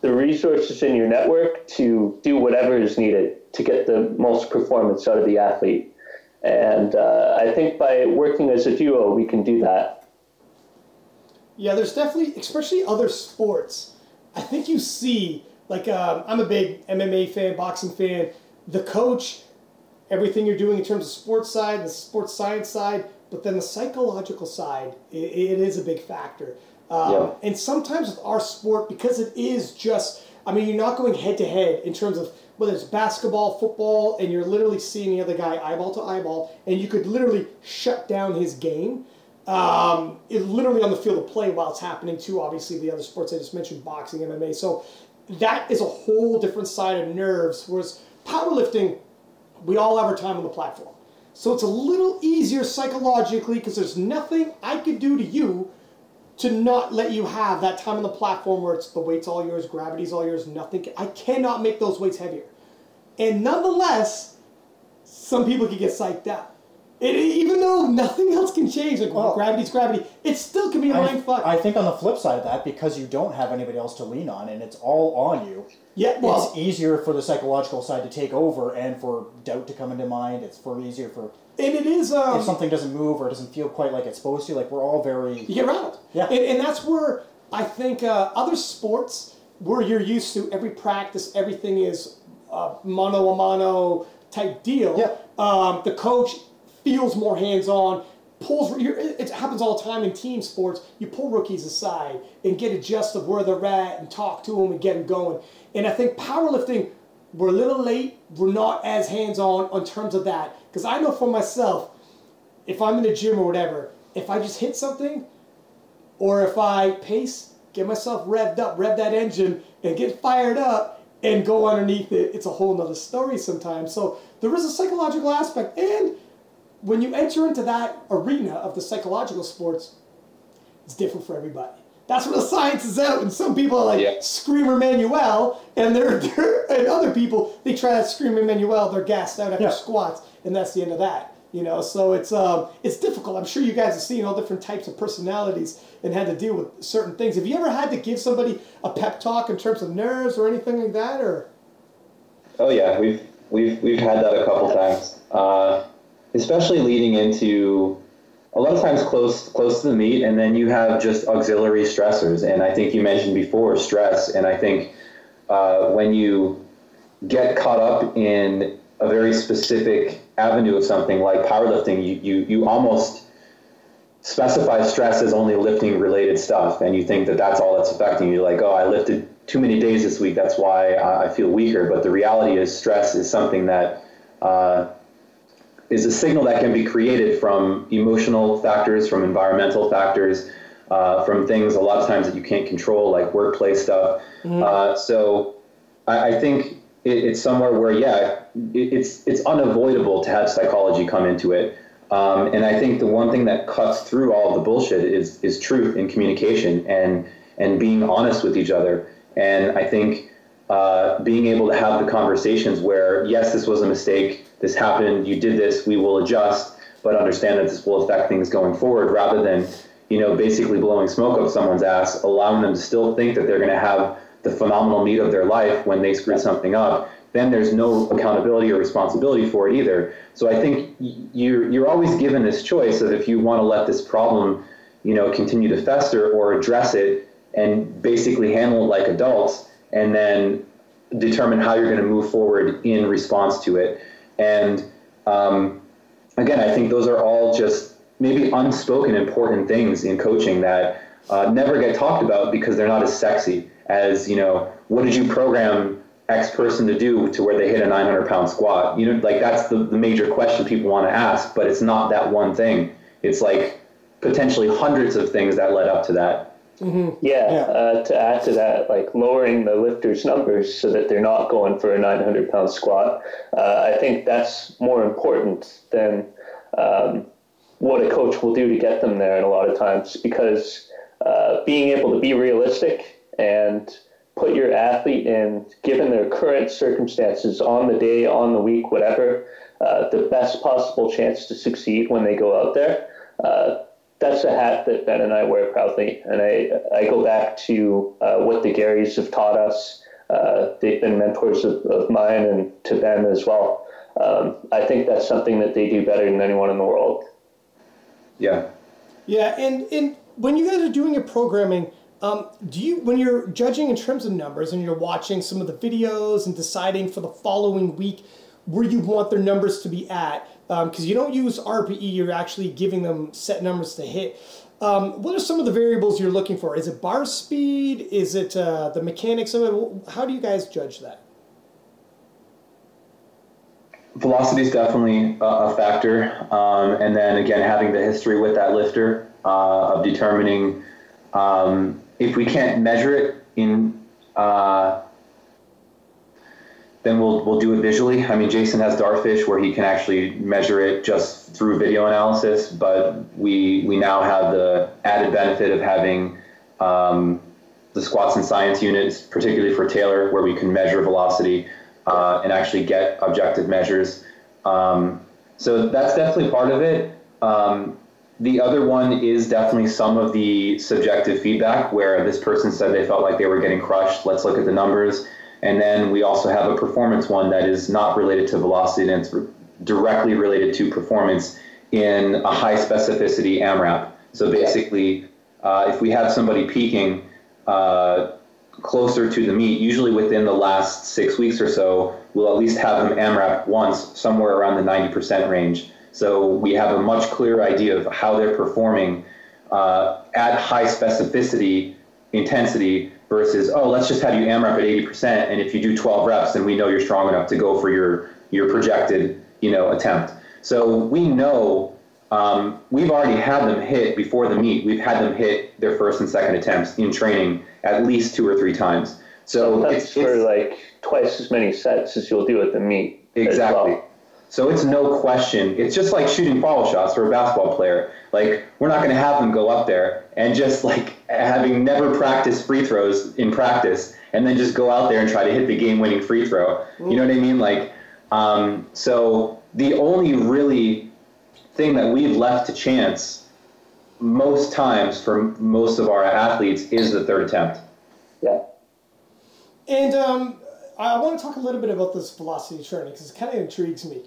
the resources in your network to do whatever is needed to get the most performance out of the athlete. And uh, I think by working as a duo, we can do that. Yeah, there's definitely, especially other sports I think you see, like, um, I'm a big MMA fan, boxing fan. The coach, everything you're doing in terms of sports side, the sports science side, but then the psychological side, it, it is a big factor. Um, yeah. And sometimes with our sport, because it is just, I mean, you're not going head to head in terms of whether it's basketball, football, and you're literally seeing the other guy eyeball to eyeball, and you could literally shut down his game. Um, it, literally on the field of play while it's happening too. Obviously, the other sports I just mentioned, boxing, MMA. So that is a whole different side of nerves. Whereas powerlifting, we all have our time on the platform. So it's a little easier psychologically because there's nothing I could do to you to not let you have that time on the platform where it's the weight's all yours, gravity's all yours, nothing. I cannot make those weights heavier. And nonetheless, some people can get psyched out. It, even though nothing else can change, like well, gravity's gravity, it still can be a mind fuck. I think on the flip side of that, because you don't have anybody else to lean on and it's all on you, yeah, well, it's easier for the psychological side to take over and for doubt to come into mind. It's for easier for and it is um, if something doesn't move or doesn't feel quite like it's supposed to. Like we're all very you get rattled. Yeah, and, and that's where I think uh, other sports where you're used to every practice, everything is uh, mano a mano type deal. Yeah. Um, the coach feels more hands on. Pulls it happens all the time in team sports. You pull rookies aside and get a gist of where they're at and talk to them and get them going. And I think powerlifting, we're a little late. We're not as hands on in terms of that because I know for myself, if I'm in the gym or whatever, if I just hit something, or if I pace, get myself revved up, rev that engine, and get fired up and go underneath it, it's a whole nother story sometimes. So there is a psychological aspect, and when you enter into that arena of the psychological sports, it's different for everybody. That's where the science is out, and some people are like yeah. Screamer Manuel, and they're, they're, and other people they try that Screamer Manuel, they're gassed out after yeah. squats, and that's the end of that. You know, so it's um, it's difficult. I'm sure you guys have seen all different types of personalities and had to deal with certain things. Have you ever had to give somebody a pep talk in terms of nerves or anything like that, or? Oh yeah, we've we've we've had that a couple times. Uh, especially leading into a lot of times close close to the meet, and then you have just auxiliary stressors. And I think you mentioned before stress, and I think uh, when you get caught up in a very specific avenue of something like powerlifting, you you, you almost specify stress as only lifting related stuff, and you think that that's all that's affecting you. Like, oh, I lifted too many days this week, that's why I feel weaker. But the reality is, stress is something that uh, is a signal that can be created from emotional factors, from environmental factors, uh, from things a lot of times that you can't control, like workplace stuff. Mm-hmm. Uh, so I, I think it, it's somewhere where, yeah, it, it's it's unavoidable to have psychology come into it. Um, and I think the one thing that cuts through all the bullshit is is truth in communication and and being honest with each other. And I think uh, being able to have the conversations where, yes, this was a mistake, this happened, you did this, we will adjust, but understand that this will affect things going forward, rather than, you know, basically blowing smoke up someone's ass, allowing them to still think that they're going to have the phenomenal meet of their life when they screwed something up, then there's no accountability or responsibility for it either. So I think you're you're always given this choice of if you want to let this problem, you know, continue to fester or address it and basically handle it like adults, and then determine how you're going to move forward in response to it. And um, again, I think those are all just maybe unspoken important things in coaching that uh, never get talked about because they're not as sexy as you know. What did you program X person to do to where they hit a 900 pound squat? You know, like that's the, the major question people want to ask, but it's not that one thing. It's like potentially hundreds of things that led up to that. Mm-hmm. Yeah, yeah. Uh, to add to that, like lowering the lifters' numbers so that they're not going for a 900 pound squat, uh, I think that's more important than um, what a coach will do to get them there. And a lot of times, because uh, being able to be realistic and put your athlete in, given their current circumstances on the day, on the week, whatever, uh, the best possible chance to succeed when they go out there. That's a hat that Ben and I wear proudly, and I I go back to uh, what the Garys have taught us. Uh, they've been mentors of, of mine and to Ben as well. Um, I think that's something that they do better than anyone in the world. Yeah. Yeah, and and when you guys are doing your programming, um, do you when you're judging in terms of numbers and you're watching some of the videos and deciding for the following week where you want their numbers to be at? Because um, you don't use RPE, you're actually giving them set numbers to hit. Um, what are some of the variables you're looking for? Is it bar speed? Is it uh, the mechanics of it? How do you guys judge that? Velocity is definitely a, factor, um, and then again having the history with that lifter uh, of determining um, if we can't measure it in uh, then we'll we'll do it visually. I mean, Jason has Dartfish where he can actually measure it just through video analysis, but we we now have the added benefit of having um, the squats and science units, particularly for Taylor, where we can measure velocity uh, and actually get objective measures. Um, so that's definitely part of it. Um, the other one is definitely some of the subjective feedback where this person said they felt like they were getting crushed. Let's look at the numbers and then we also have a performance one that is not related to velocity and it's directly related to performance in a high specificity AMRAP. So basically, uh, if we have somebody peaking uh, closer to the meet, usually within the last six weeks or so, we'll at least have them AMRAP once, somewhere around the 90% range. So we have a much clearer idea of how they're performing uh, at high specificity intensity versus oh let's just have you AMRAP at 80% and if you do 12 reps then we know you're strong enough to go for your your projected you know attempt. So we know um, we've already had them hit before the meet. We've had them hit their first and second attempts in training at least two or three times. So that's it's, for it's, like twice as many sets as you'll do at the meet exactly. well. So it's no question. It's just like shooting follow shots for a basketball player. Like we're not going to have them go up there and just like having never practiced free throws in practice and then just go out there and try to hit the game-winning free throw. You know what I mean? Like, um, so the only really thing that we've left to chance most times for most of our athletes is the third attempt. Yeah. And um, I want to talk a little bit about this velocity training because it kind of intrigues me.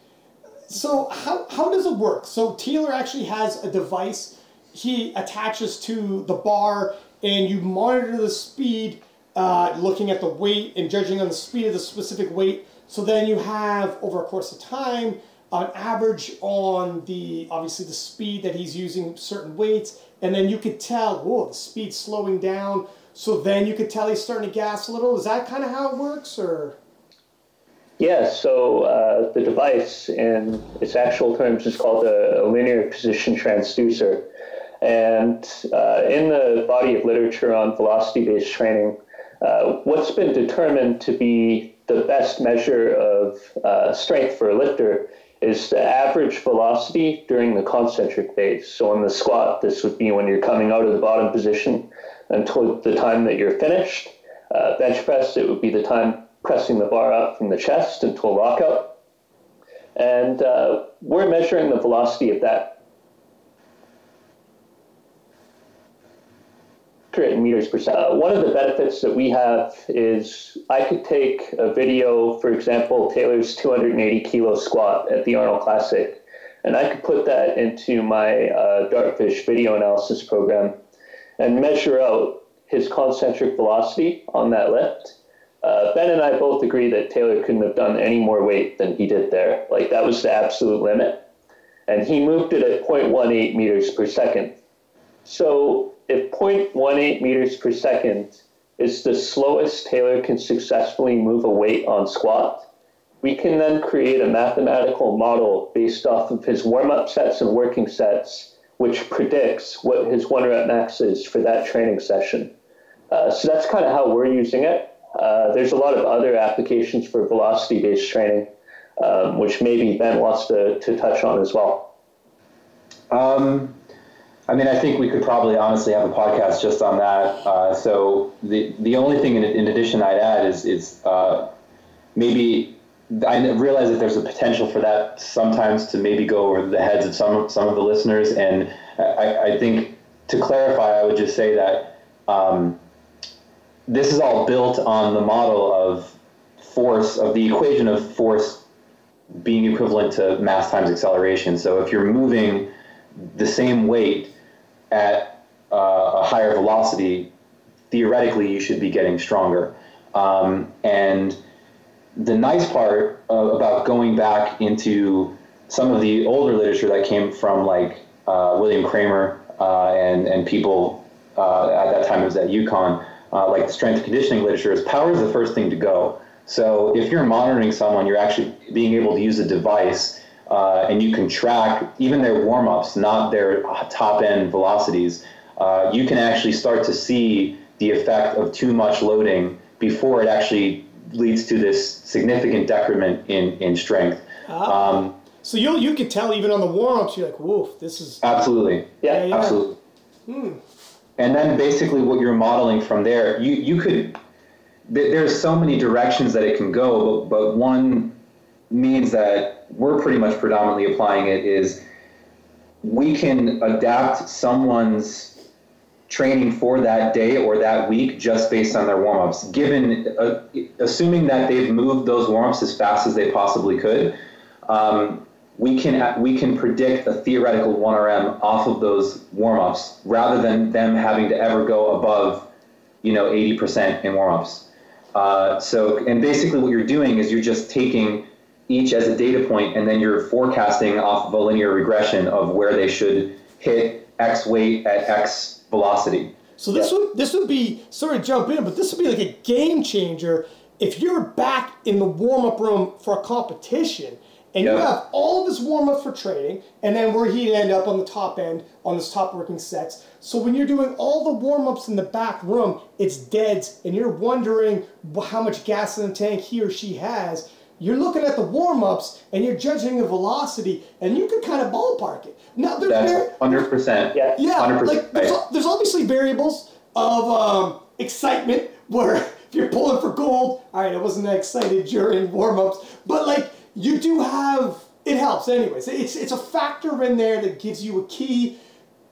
So how, how does it work? So Taylor actually has a device he attaches to the bar and you monitor the speed, uh, looking at the weight and judging on the speed of the specific weight. So then you have over a course of time an average on the obviously the speed that he's using certain weights, and then you could tell, whoa, the speed's slowing down. So then you could tell he's starting to gas a little. Is that kind of how it works, or? Yeah, so uh, the device in its actual terms is called a, linear position transducer. And uh, in the body of literature on velocity based training, uh, what's been determined to be the best measure of uh, strength for a lifter is the average velocity during the concentric phase. So in the squat, this would be when you're coming out of the bottom position until the time that you're finished. Uh, bench press, it would be the time pressing the bar up from the chest into a lockout. And uh, we're measuring the velocity of that meters per second. Uh, one of the benefits that we have is I could take a video, for example, Taylor's 280 kilo squat at the Arnold Classic, and I could put that into my uh, Dartfish video analysis program and measure out his concentric velocity on that lift. Uh, ben and I both agree that Taylor couldn't have done any more weight than he did there. Like that was the absolute limit. And he moved it at 0.18 meters per second. So if 0.18 meters per second is the slowest Taylor can successfully move a weight on squat, we can then create a mathematical model based off of his warm up sets and working sets, which predicts what his one rep max is for that training session. Uh, so that's kind of how we're using it. Uh, there's a lot of other applications for velocity based training, um, which maybe Ben wants to, to touch on as well. Um, I mean, I think we could probably honestly have a podcast just on that. Uh, so the the only thing in, in addition I'd add is is uh, maybe I realize that there's a potential for that sometimes to maybe go over the heads of some some of the listeners, and I, I think to clarify, I would just say that um, this is all built on the model of force of the equation of force being equivalent to mass times acceleration. So if you're moving the same weight at uh, a higher velocity, theoretically you should be getting stronger. Um, and the nice part uh, about going back into some of the older literature that came from like uh, William Kraemer uh, and and people uh, at that time it was at UConn, uh, like the strength conditioning literature, is power is the first thing to go. So if you're monitoring someone, you're actually being able to use a device uh, and you can track even their warm ups, not their top end velocities. Uh, you can actually start to see the effect of too much loading before it actually leads to this significant decrement in, in strength. Ah. Um, so you you could tell even on the warm ups, you're like, woof, this is. Absolutely. Yeah, yeah. Absolutely. Hmm. And then basically what you're modeling from there, you, you could, there's so many directions that it can go, but, but one means that we're pretty much predominantly applying it is we can adapt someone's training for that day or that week just based on their warm-ups. Given uh, assuming that they've moved those warm-ups as fast as they possibly could um, we can we can predict a theoretical 1rm off of those warm-ups rather than them having to ever go above you know 80% in warm-ups uh, so and basically what you're doing is you're just taking each as a data point, and then you're forecasting off of a linear regression of where they should hit X weight at X velocity. So this yeah. would this would be sorry to jump in, but this would be like a game changer if you're back in the warm up room for a competition and you have all of this warm up for training, and then where he'd end up on the top end on his top working sets. So when you're doing all the warm ups in the back room, it's deads, and you're wondering how much gas in the tank he or she has you're looking at the warm ups and you're judging the velocity, and you can kind of ballpark it. Now, there's That's hundred percent. Yeah, yeah. 100%. Like there's, there's obviously variables of um, excitement where if you're pulling for gold, all right, I wasn't that excited during warm ups, but like you do have it helps anyways. It's it's a factor in there that gives you a key.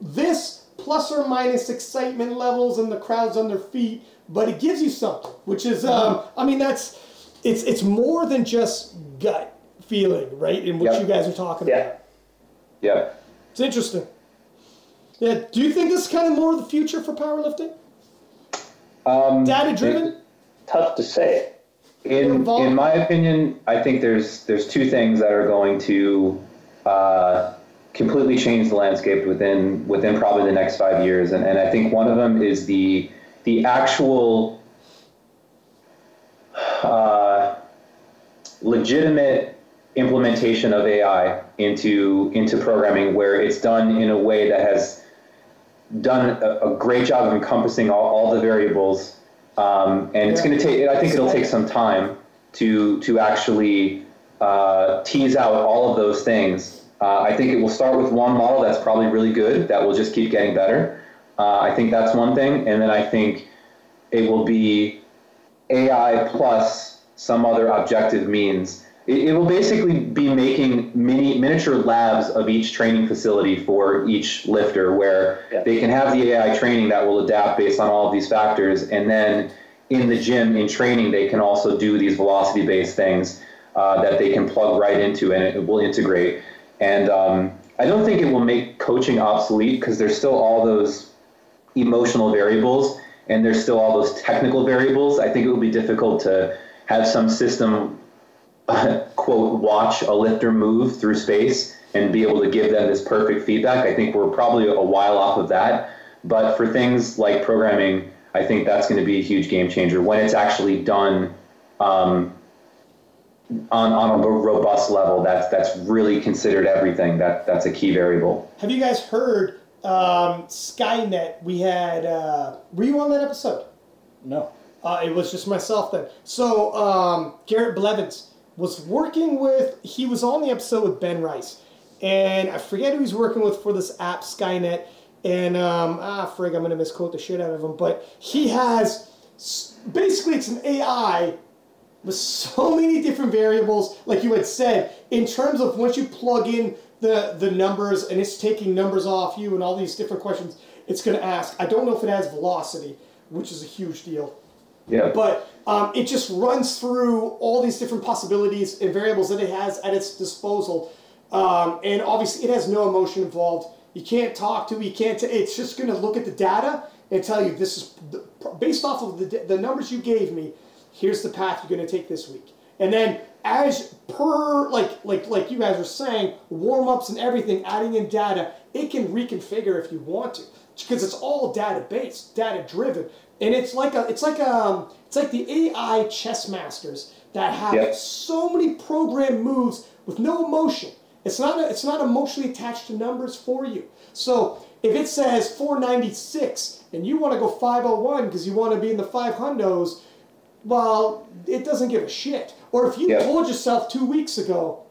This plus or minus excitement levels and the crowds on their feet, but it gives you something, which is um, I mean that's it's it's more than just gut feeling, right? In what yep. you guys are talking yeah. about. Yeah. It's interesting. Yeah. Do you think this is kind of more of the future for powerlifting? Um, Data driven. Tough to say. In in my opinion, I think there's there's two things that are going to uh, completely change the landscape within within probably the next five years, and, and I think one of them is the the actual uh, legitimate implementation of AI into into programming where it's done in a way that has done a, a great job of encompassing all, all the variables. Um, and it's going to take. I think it'll take some time to to actually uh, tease out all of those things. Uh, I think it will start with one model that's probably really good that will just keep getting better. Uh, I think that's one thing, and then I think it will be AI plus some other objective means it, will basically be making mini miniature labs of each training facility for each lifter, where Yeah. they can have the AI training that will adapt based on all of these factors, and then in the gym in training they can also do these velocity based things uh, that they can plug right into, and it will integrate. And um, I don't think it will make coaching obsolete because there's still all those emotional variables and there's still all those technical variables. I think it will be difficult to have some system quote watch a lifter move through space and be able to give them this perfect feedback. I think we're probably a while off of that. But for things like programming, I think that's going to be a huge game changer when it's actually done um, on, on a robust level. That's that's really considered everything. That that's a key variable. Have you guys heard um, Skynet? We had. Uh, were you on that episode? No. Uh, it was just myself then. So um, Garrett Blevins was working with. He was on the episode with Ben Rice, and I forget who he's working with for this app Skynet. And um, ah, frig, I'm gonna misquote the shit out of him, but he has basically it's an AI with so many different variables, like you had said, in terms of once you plug in the the numbers and it's taking numbers off you and all these different questions, it's gonna ask. I don't know if it has velocity, which is a huge deal. Yeah. But um, it just runs through all these different possibilities and variables that it has at its disposal. Um, and obviously, it has no emotion involved. You can't talk to it. You can't. T- it's just going to look at the data and tell you this is based off of the, the numbers you gave me. Here's the path you're going to take this week. And then, as per like like like you guys are saying, warm ups and everything, adding in data, it can reconfigure if you want to because it's all data based, data driven, and it's like a it's like um it's like the AI chess masters that have Yep. so many programmed moves with no emotion. It's not a, it's not emotionally attached to numbers for you. So if it says 496 and you want to go 501 because you want to be in the five hundos, well, it doesn't give a shit. Or if you Yep. told yourself two weeks ago,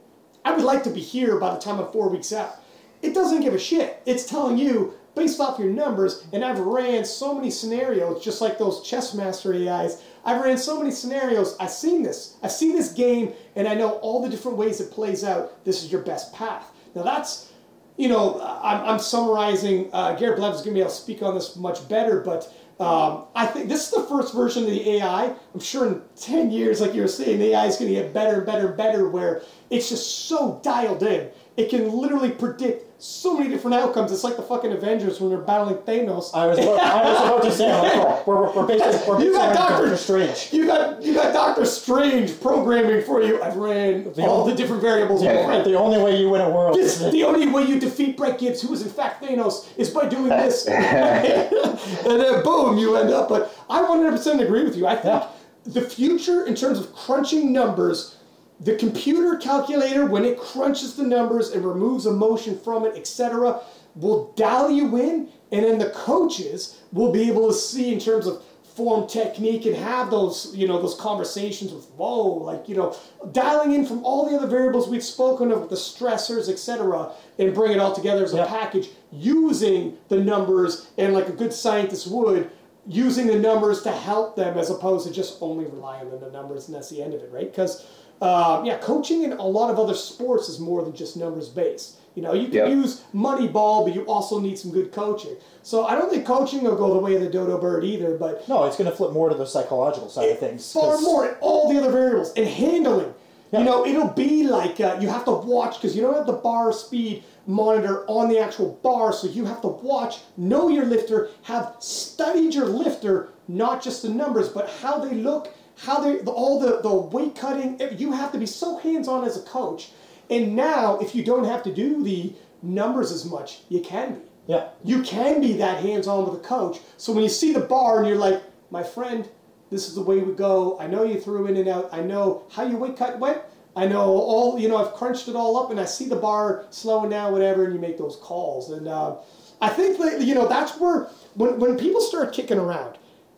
I would like to be here by the time I'm four weeks out. It doesn't give a shit. It's telling you based off your numbers, and I've ran so many scenarios, just like those chess master AIs. I've ran so many scenarios. I've seen this. I've seen this game, and I know all the different ways it plays out. This is your best path. Now that's, you know, I'm, I'm summarizing. Uh, Garrett is going to be able to speak on this much better, but um, I think this is the first version of the AI. I'm sure in 10 years, like you were saying, the AI is going to get better and better and better where it's just so dialed in. It can literally predict so many different outcomes. It's like the fucking Avengers when they're battling Thanos. I was about, I was about to say, like, we're, we're, we're basically, we're You got Doctor- Doctor Strange. You got you got Doctor Strange programming for you. I've ran all the different variables. Yeah. The only way you win a world This, the only way you defeat Brett Gibbs, who is in fact Thanos, is by doing this. and then boom, you end up. But I 100% agree with you. I think Yeah. the future, in terms of crunching numbers, the computer calculator, when it crunches the numbers and removes emotion from it, etc., will dial you in, and then the coaches will be able to see in terms of form technique and have those you know those conversations with whoa like you know dialing in from all the other variables we've spoken of the stressors etc and bring it all together as a Yeah. package using the numbers and like a good scientist would using the numbers to help them as opposed to just only relying on the numbers and that's the end of it right because um, yeah coaching in a lot of other sports is more than just numbers based you know you can Yeah. use money ball but you also need some good coaching so i don't think coaching will go the way of the dodo bird either but No, it's going to flip more to the psychological side of things. far 'cause- more in all the other variables and handling. Yeah. You know, it'll be like uh, you have to watch because you don't have the bar speed monitor on the actual bar, so you have to watch, know your lifter, have studied your lifter, not just the numbers, but how they look, how they the, all the the weight cutting. You have to be so hands on as a coach. And now, if you don't have to do the numbers as much, you can be Yeah. you can be that hands-on with a coach. So when you see the bar and you're like, my friend, this is the way we go. I know you threw in and out. I know how your weight cut went. I know all, you know, I've crunched it all up and I see the bar slowing down, whatever, and you make those calls. And uh, I think that, you know, that's where, when, when people start kicking around,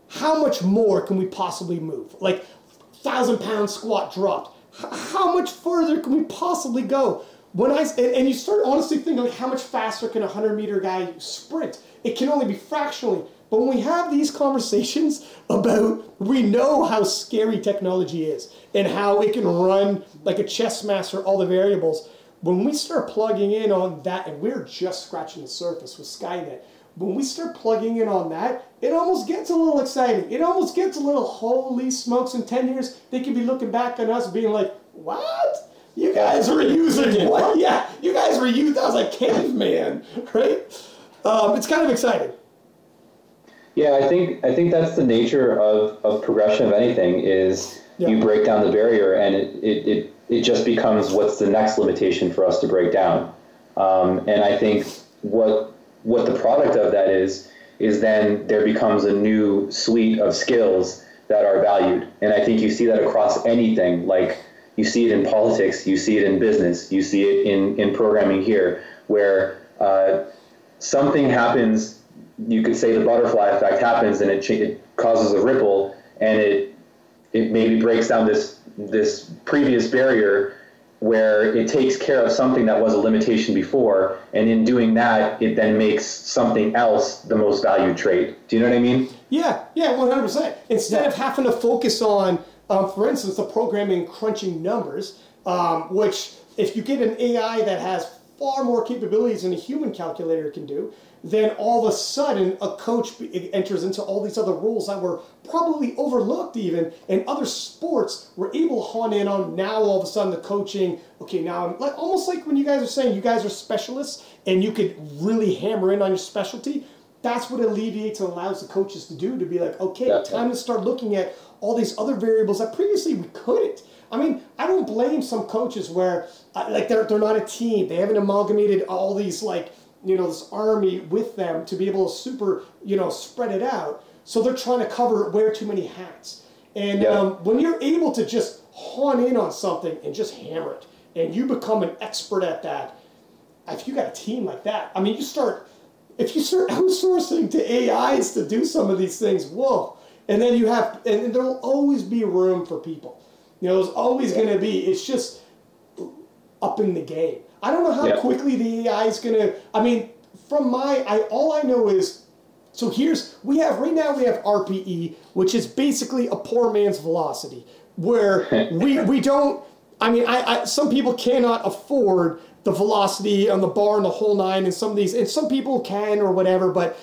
how much more can we possibly move? Like, thousand pound squat dropped. H- how much further can we possibly go? When I and, and you start honestly thinking like how much faster can a hundred meter guy sprint? It can only be fractionally But when we have these conversations about, we know how scary technology is and how it can run like a chess master, all the variables. When we start plugging in on that, and we're just scratching the surface with Skynet, when we start plugging in on that, it almost gets a little exciting. It almost gets a little, holy smokes, in 10 years, they can be looking back on us being like, what? You guys were using what? Yeah, you guys were using, that was like caveman, right? Um, it's kind of exciting. Yeah, I think I think that's the nature of, of progression of anything is Yeah. you break down the barrier and it, it, it, it just becomes what's the next limitation for us to break down. Um, and I think what what the product of that is is then there becomes a new suite of skills that are valued. And I think you see that across anything. Like you see it in politics, you see it in business, you see it in, in programming here, where uh, something happens, you could say the butterfly effect happens and it, cha- it causes a ripple and it it maybe breaks down this this previous barrier where it takes care of something that was a limitation before and in doing that it then makes something else the most valued trait. Do you know what I mean? Yeah, yeah, one hundred percent. Instead of having to focus on, um, for instance, the programming crunching numbers, um, which if you get an AI that has far more capabilities than a human calculator can do, then all of a sudden a coach enters into all these other roles that were probably overlooked even, and other sports were able to hone in on. Now all of a sudden the coaching, okay, now I'm like almost like when you guys are saying you guys are specialists and you could really hammer in on your specialty that's what alleviates and allows the coaches to do to be like, okay, Yeah. time to start looking at all these other variables that previously we couldn't. I mean, I don't blame some coaches where uh, like they're they're not a team. They haven't amalgamated all these like you know this army with them to be able to super you know spread it out. So they're trying to cover wear too many hats. And Yeah. um, when you're able to just hone in on something and just hammer it, and you become an expert at that, if you got a team like that, I mean, you start if you start outsourcing to AIs to do some of these things, whoa! And then you have, and there'll always be room for people. You know, there's always going to be. It's just upping the game. I don't know how Yeah. quickly the AI is going to. I mean, from my, I all I know is. So here's we have right now we have RPE, which is basically a poor man's velocity, where we we don't. I mean, I, I some people cannot afford the velocity on the bar and the whole nine, and some of these, and some people can or whatever. But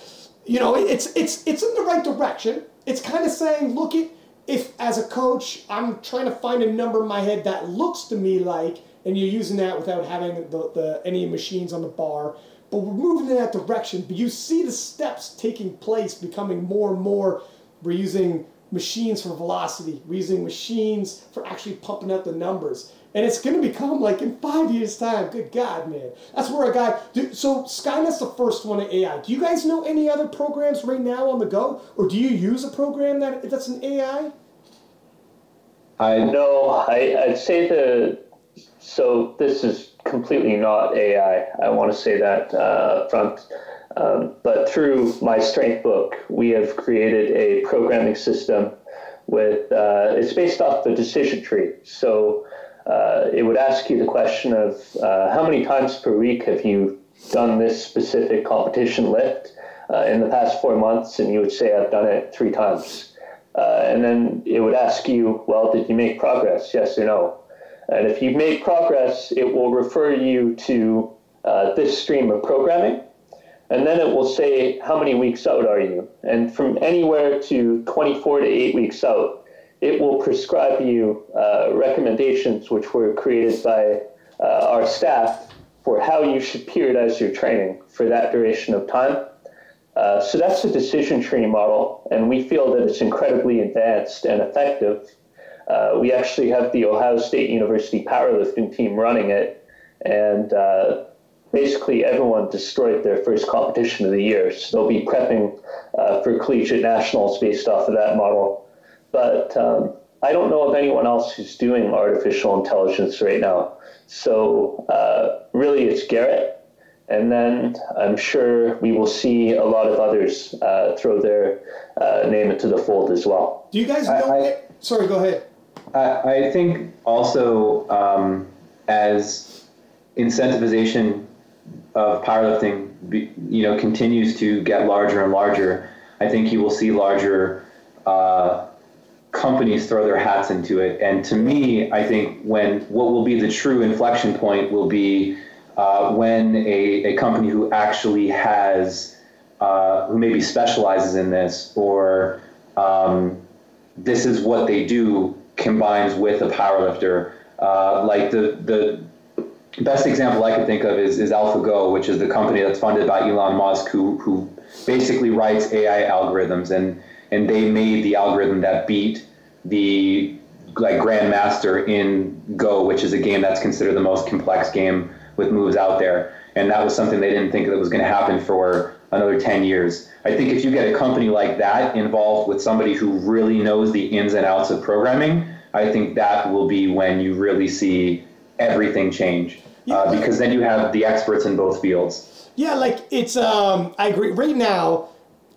you know, it's it's it's in the right direction. It's kind of saying, look at if as a coach, I'm trying to find a number in my head that looks to me like, and you're using that without having the, the any machines on the bar. But we're moving in that direction. But you see the steps taking place, becoming more and more. We're using machines for velocity. We're using machines for actually pumping out the numbers. And it's going to become like in five years' time. Good God, man. That's where a guy. Dude, so Skynet's the first one in AI. Do you guys know any other programs right now on the go, or do you use a program that that's an AI? I know. I, I'd say the. So this is completely not AI. I want to say that uh, front. Um, but through my strength book, we have created a programming system with. Uh, it's based off the decision tree. So uh, it would ask you the question of uh, how many times per week have you done this specific competition lift uh, in the past four months, and you would say I've done it three times. Uh, and then it would ask you, well, did you make progress? Yes or no? And if you've made progress, it will refer you to uh, this stream of programming. And then it will say, how many weeks out are you? And from anywhere to 24 to 8 weeks out, it will prescribe you uh, recommendations which were created by uh, our staff for how you should periodize your training for that duration of time. Uh, so that's a decision tree model, and we feel that it's incredibly advanced and effective. Uh, we actually have the Ohio State University powerlifting team running it, and uh, basically everyone destroyed their first competition of the year. So they'll be prepping uh, for collegiate nationals based off of that model. But um, I don't know of anyone else who's doing artificial intelligence right now. So uh, really, it's Garrett. And then I'm sure we will see a lot of others uh, throw their uh, name into the fold as well. Do you guys I- know? I- sorry, go ahead. I, I think also um, as incentivization of powerlifting, be, you know, continues to get larger and larger. I think you will see larger uh, companies throw their hats into it. And to me, I think when what will be the true inflection point will be uh, when a, a company who actually has, uh, who maybe specializes in this, or um, this is what they do, combines with a powerlifter. Uh, like the, the best example I could think of is, is AlphaGo, which is the company that's funded by Elon Musk, who, who basically writes AI algorithms. And, and they made the algorithm that beat the like grandmaster in Go, which is a game that's considered the most complex game with moves out there. And that was something they didn't think that was going to happen for another 10 years. I think if you get a company like that involved with somebody who really knows the ins and outs of programming, I think that will be when you really see everything change. Uh, because then you have the experts in both fields. Yeah, like it's um I agree. Right now,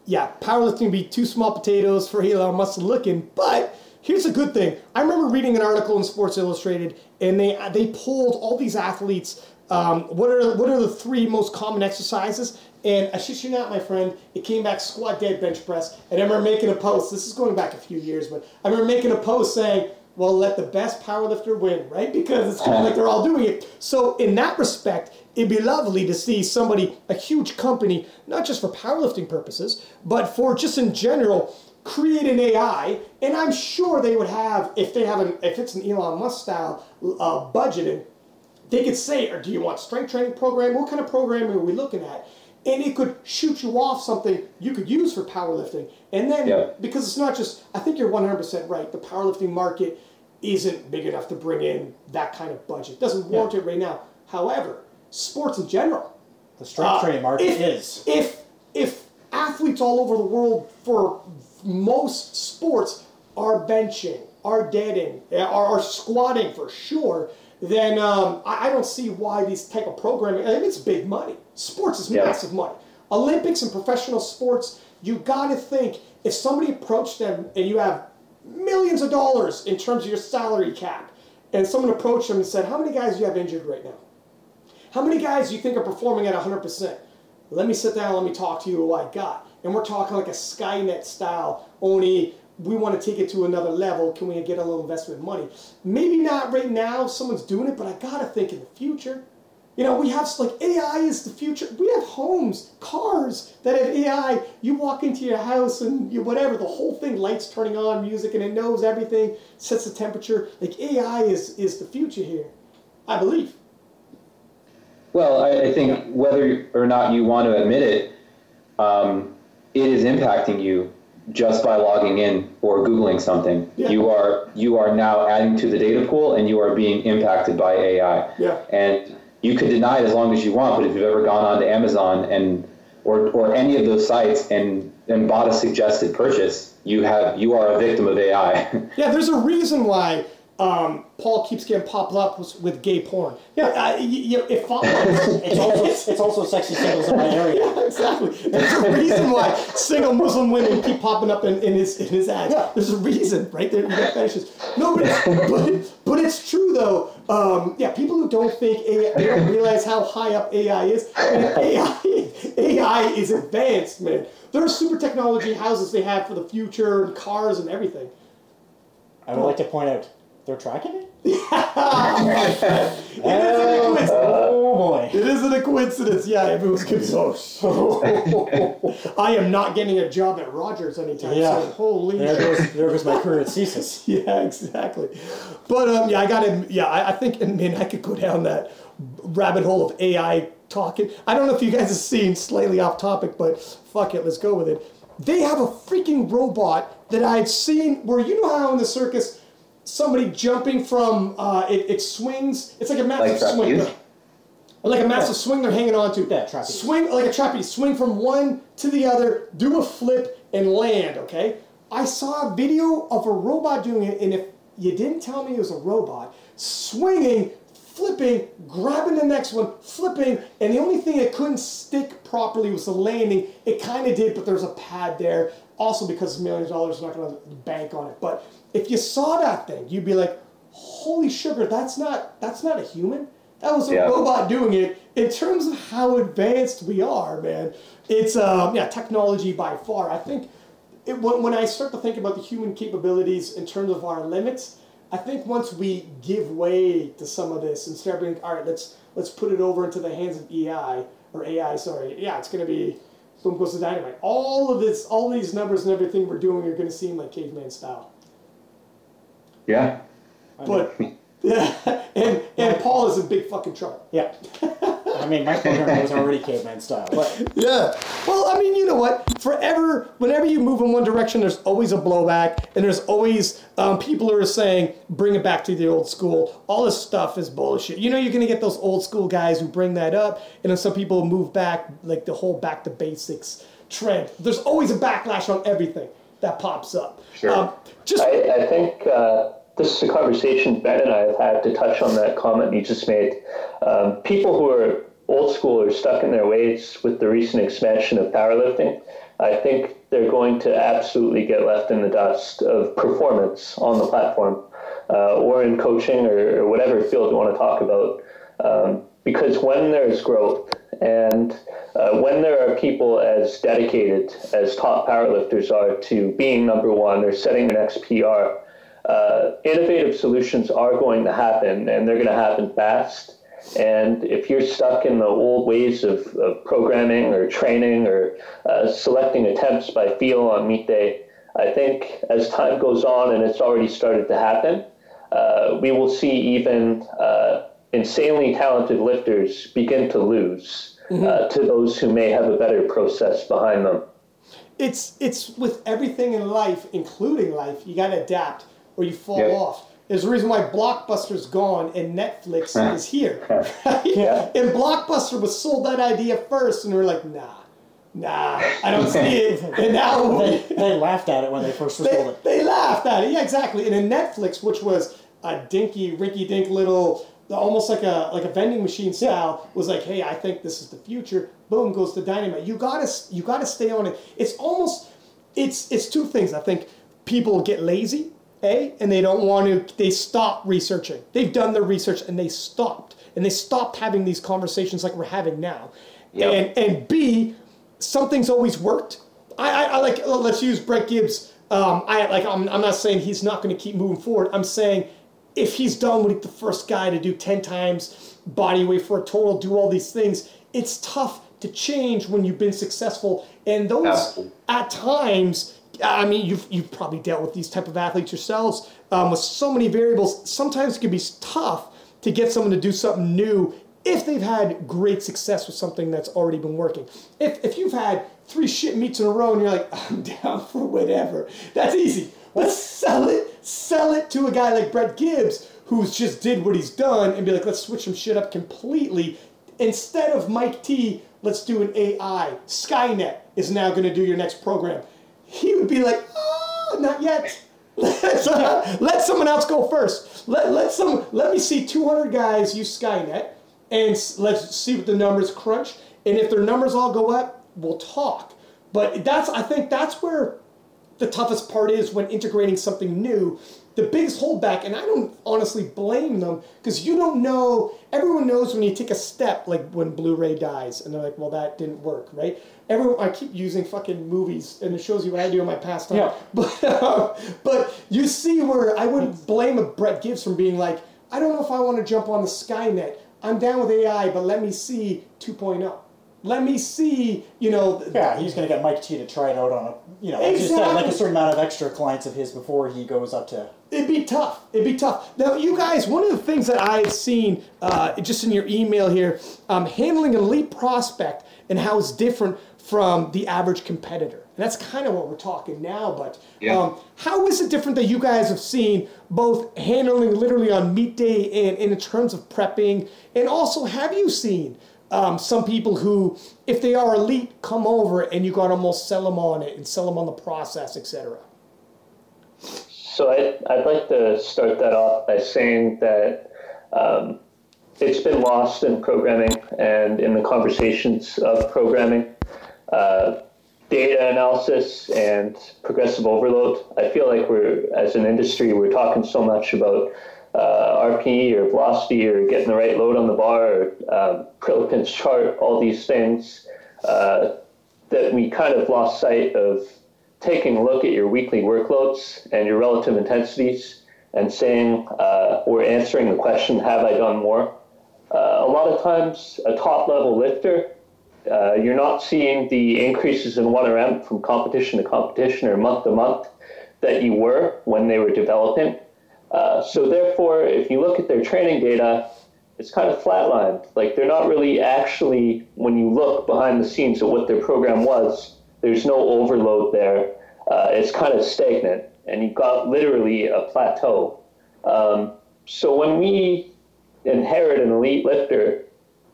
yeah, powerlifting would be too small potatoes for Elon Musk looking, but here's a good thing. I remember reading an article in Sports Illustrated and they they pulled all these athletes um, what are what are the three most common exercises? And I shit you not, my friend, it came back squat, dead, bench press. And I remember making a post. This is going back a few years, but I remember making a post saying, "Well, let the best powerlifter win," right? Because it's kind of like they're all doing it. So in that respect, it'd be lovely to see somebody, a huge company, not just for powerlifting purposes, but for just in general, create an AI. And I'm sure they would have, if they have an, if it's an Elon Musk style uh, they could say, or do you want strength training program? What kind of programming are we looking at? And it could shoot you off something you could use for powerlifting. And then, Yeah. because it's not just, I think you're 100% right, the powerlifting market isn't big enough to bring in that kind of budget. Doesn't warrant it right now. However, sports in general, The strength uh, training market if, is. If if athletes all over the world for most sports are benching, are deading, are, are squatting for sure, then um, I, I don't see why these type of programming. I mean, it's big money. Sports is Yeah. massive money. Olympics and professional sports, you got to think if somebody approached them and you have millions of dollars in terms of your salary cap, and someone approached them and said, "How many guys do you have injured right now?" How many guys do you think are performing at 100%? Let me sit down, let me talk to you who I got. And we're talking like a Skynet style, only we want to take it to another level. Can we get a little investment money? Maybe not right now, someone's doing it, but I got to think in the future. You know, we have like AI is the future. We have homes, cars that have AI. You walk into your house and you whatever, the whole thing, lights turning on, music, and it knows everything, sets the temperature. Like AI is is the future here, I believe. Well, I, I think whether or not you want to admit it, um, it is impacting you just by logging in or googling something. Yeah. You are you are now adding to the data pool, and you are being impacted by AI. Yeah. And you could deny it as long as you want, but if you've ever gone on to Amazon and or, or any of those sites and and bought a suggested purchase, you have you are a victim of AI. Yeah, there's a reason why um, Paul keeps getting popped up with, with gay porn. Yeah, uh, y- y- it follows. It's also it's also sexy singles in my area. Yeah, exactly. There's a reason why single Muslim women keep popping up in, in his in his ads. Yeah. There's a reason, right? There, you got fetishes. No, but, but but it's true though. Um, yeah, people who don't think AI, they don't realize how high up AI is. Man, AI AI is advanced, man. There are super technology houses they have for the future, and cars and everything. I would like to point out they're tracking it. It isn't a coincidence. Oh boy. It isn't a coincidence. Yeah, if it was so I am not getting a job at Rogers anytime Yeah. soon. Holy There shit. goes there goes my career at CSIS. Yeah, exactly. But um, yeah, I got him. Yeah, I, I think, and man, I could go down that rabbit hole of AI talking. I don't know if you guys have seen, slightly off topic, but fuck it, let's go with it. They have a freaking robot that I've seen where you know how in the circus somebody jumping from uh, it, it swings. It's like a massive Like swing. trapeze? Like a massive swing they're hanging on to. Yeah, trapeze. Swing like a trapeze. Swing from one to the other, do a flip, and land, okay? I saw a video of a robot doing it, and if you didn't tell me it was a robot, swinging, flipping, grabbing the next one, flipping, and the only thing it couldn't stick properly was the landing. It kind of did, but there's a pad there. Also, because millions of dollars, are not going to bank on it. But if you saw that thing, you'd be like, "Holy sugar! That's not that's not a human. That was a Yeah. robot doing it. In terms of how advanced we are, man, it's um, yeah, technology by far. I think it, when, when I start to think about the human capabilities in terms of our limits, I think once we give way to some of this and start being, all right, let's let's put it over into the hands of AI or AI. Sorry, yeah, it's going to be boom goes to dynamite. All of this, all these numbers and everything we're doing are going to seem like caveman style. Yeah. But yeah, and and Paul is in big fucking trouble. Yeah. I mean, my program was already caveman style. But Yeah. Well, I mean, you know what? Forever, whenever you move in one direction, there's always a blowback, and there's always um, people who are saying, "Bring it back to the old school." All this stuff is bullshit. You know, you're gonna get those old school guys who bring that up, and then some people move back, like the whole back to basics trend. There's always a backlash on everything that pops up. Sure. Um, just I, I think uh, this is a conversation Ben and I have had to touch on that comment you just made. Um, people who are old school are stuck in their ways with the recent expansion of powerlifting. I think they're going to absolutely get left in the dust of performance on the platform uh, or in coaching or, or whatever field you want to talk about. Um, because when there's growth and uh, when there are people as dedicated as top powerlifters are to being number one or setting the next PR, uh, innovative solutions are going to happen and they're going to happen fast. And if you're stuck in the old ways of, of programming or training or uh, selecting attempts by feel on meet day, I think as time goes on and it's already started to happen, uh, we will see even uh, insanely talented lifters begin to lose uh, to those who may have a better process behind them. it's it's with everything in life, including life, you got to adapt or you fall Yeah. off. There's a reason why Blockbuster's gone and Netflix is here. Right? Yeah. And Blockbuster was sold that idea first, and we're like, nah, nah, I don't see it. And now they, they laughed at it when they first sold it. they laughed at it. Yeah, exactly. And then Netflix, which was a dinky, rinky dink little, almost like a like a vending machine style, was like, hey, I think this is the future. Boom goes the dynamite. You gotta you gotta stay on it. It's almost it's it's two things. I think people get lazy, a, and they don't want to. They stop researching. They've done their research and they stopped. And they stopped having these conversations like we're having now. Yep. And and B, something's always worked. I, I, I like let's use Brett Gibbs. Um, I like I'm, I'm not saying he's not going to keep moving forward. I'm saying if he's done with the first guy to do ten times body weight for a total, do all these things, it's tough to change when you've been successful. And those Absolutely. at times, I mean, you've you've probably dealt with these type of athletes yourselves um, with so many variables. Sometimes it can be tough to get someone to do something new if they've had great success with something that's already been working. If, if you've had three shit meets in a row and you're like, I'm down for whatever, that's easy. Let's sell it, sell it to a guy like Brett Gibbs who's just did what he's done and be like, let's switch some shit up completely. Instead of Mike T, let's do an AI. Skynet is now going to do your next program. He would be like, oh, not yet. Let's, uh, let someone else go first. Let, let some let me see 200 guys use Skynet, and let's see what the numbers crunch. And if their numbers all go up, we'll talk. But that's I think that's where the toughest part is when integrating something new. The biggest holdback, and I don't honestly blame them because you don't know. Everyone knows when you take a step, like when Blu-ray dies, and they're like, "Well, that didn't work," right? Everyone, I keep using fucking movies, and it shows you what I do in my pastime. Yeah. But um, but you see where I wouldn't blame a Brett Gibbs from being like, I don't know if I want to jump on the Skynet. I'm down with AI, but let me see 2.0. Let me see, you know. th- Yeah, he's going to get Mike T to try it out on a, you know, just uh, like Exactly. a certain amount of extra clients of his before he goes up to. It'd be tough. It'd be tough. Now, you guys, one of the things that I've seen uh, just in your email here, um, handling an elite prospect and how it's different from the average competitor. And that's kind of what we're talking now. But Yeah. um, how is it different that you guys have seen both handling literally on meet day and, and in terms of prepping? And also, have you seen um, some people who, if they are elite, come over and you got to almost sell them on it and sell them on the process, etc. So I, I'd like to start that off by saying that um, it's been lost in programming and in the conversations of programming. Uh, data analysis and progressive overload. I feel like we're, as an industry, we're talking so much about uh, RPE or velocity or getting the right load on the bar or um, Prilipin's chart, all these things, uh, that we kind of lost sight of taking a look at your weekly workloads and your relative intensities and saying, uh, or answering the question, have I done more? Uh, a lot of times, a top level lifter, uh, you're not seeing the increases in 1RM from competition to competition or month to month that you were when they were developing. Uh, so therefore, if you look at their training data, it's kind of flatlined. Like they're not really actually, when you look behind the scenes at what their program was, there's no overload there. Uh, it's kind of stagnant, and you've got literally a plateau. Um, so when we inherit an elite lifter,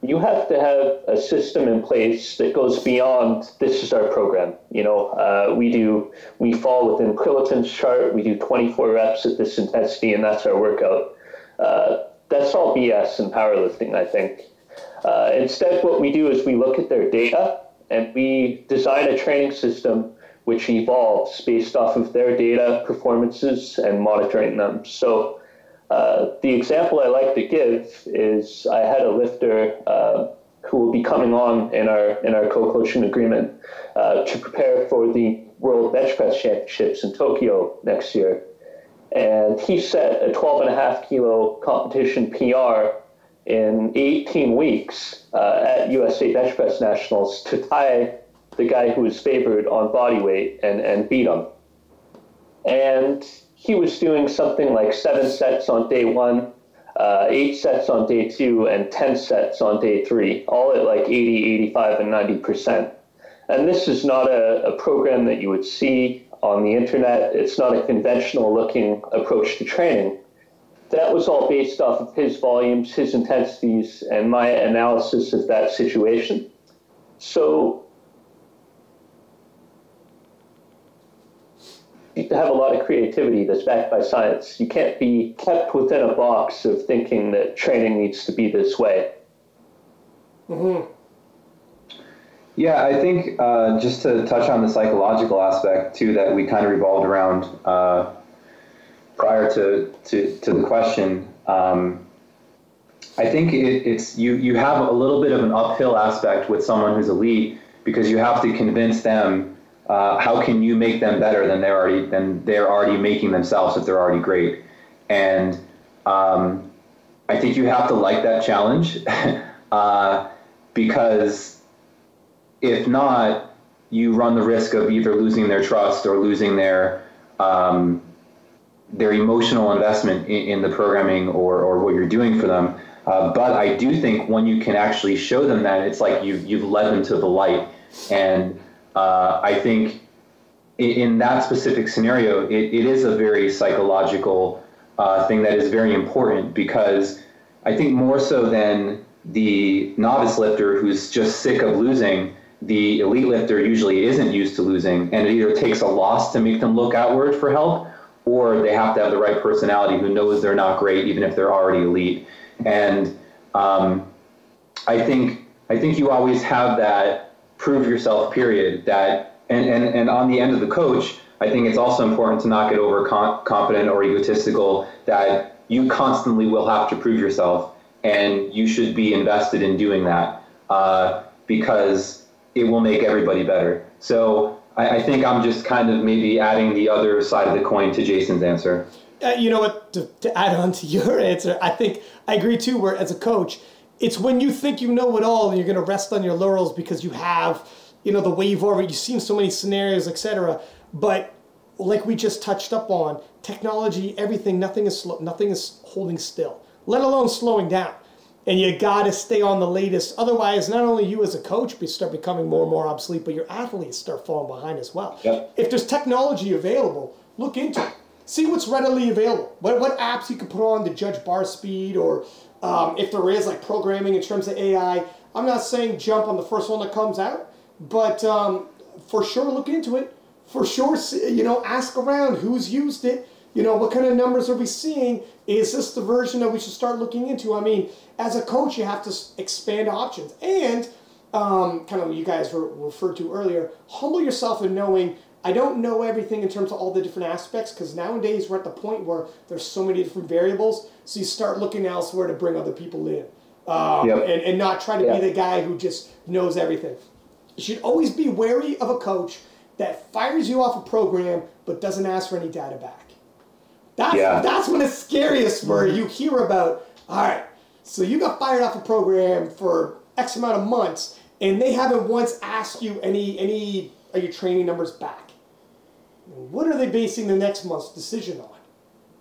you have to have a system in place that goes beyond this is our program. You know, uh, we do we fall within Prilipin's chart. We do 24 reps at this intensity, and that's our workout. Uh, that's all BS in powerlifting, I think. Uh, instead, what we do is we look at their data and we design a training system which evolves based off of their data, performances, and monitoring them. So uh, the example I like to give is I had a lifter uh, who will be coming on in our in our co-coaching agreement uh, to prepare for the World Bench Press Championships in Tokyo next year, and he set a 12 and a half kilo competition PR in 18 weeks uh, at USA Bench Press Nationals to tie the guy who was favored on body weight and and beat him, and he was doing something like seven sets on day one, uh, eight sets on day two, and 10 sets on day three, all at like 80, 85, and 90%. And this is not a, a program that you would see on the internet. It's not a conventional looking approach to training. That was all based off of his volumes, his intensities, and my analysis of that situation. So you have a lot of creativity that's backed by science. You can't be kept within a box of thinking that training needs to be this way. Mm-hmm. Yeah, I think uh, just to touch on the psychological aspect too that we kind of revolved around uh, prior to, to, to the question. Um, I think it, it's you you have a little bit of an uphill aspect with someone who's elite because you have to convince them uh, how can you make them better than they're already than they're already making themselves if they're already great? And um, I think you have to like that challenge uh, because if not, you run the risk of either losing their trust or losing their um, their emotional investment in, in, the programming or, or what you're doing for them. Uh, but I do think when you can actually show them that, it's like you've, you've led them to the light. And uh, I think in, in, that specific scenario, it, it is a very psychological uh, thing that is very important because I think more so than the novice lifter who's just sick of losing, the elite lifter usually isn't used to losing, and it either takes a loss to make them look outward for help, or they have to have the right personality who knows they're not great even if they're already elite. And um, I think I think you always have that prove yourself period that and, and, and on the end of the coach i think it's also important to not get over confident or egotistical that you constantly will have to prove yourself and you should be invested in doing that uh, because it will make everybody better. So I, I, think i'm just kind of maybe adding the other side of the coin to jason's answer. Uh, you know what? To, to add on to your answer i think i agree too where as a coach it's when you think you know it all and you're going to rest on your laurels because you have, you know, the way you've already, you've seen so many scenarios, etc. But like we just touched up on, technology, everything, nothing is slow, nothing is holding still, let alone slowing down. And you got to stay on the latest. Otherwise, not only you as a coach but start becoming more and more obsolete, but your athletes start falling behind as well. Yep. If there's technology available, look into it. See what's readily available. What, what apps you can put on to judge bar speed or um, if there is like programming in terms of AI, I'm not saying jump on the first one that comes out, but um, for sure look into it. For sure, you know, ask around who's used it. You know, what kind of numbers are we seeing? Is this the version that we should start looking into? I mean, as a coach, you have to expand options and um, kind of you guys were referred to earlier. Humble yourself in knowing I don't know everything in terms of all the different aspects because nowadays we're at the point where there's so many different variables. So you start looking elsewhere to bring other people in, um, Yep. and and not try to Yeah. be the guy who just knows everything. You should always be wary of a coach that fires you off a program but doesn't ask for any data back. That's Yeah. that's when it's scariest where you hear about, all right, so you got fired off a program for X amount of months and they haven't once asked you any any are your training numbers back. What are they basing the next month's decision on?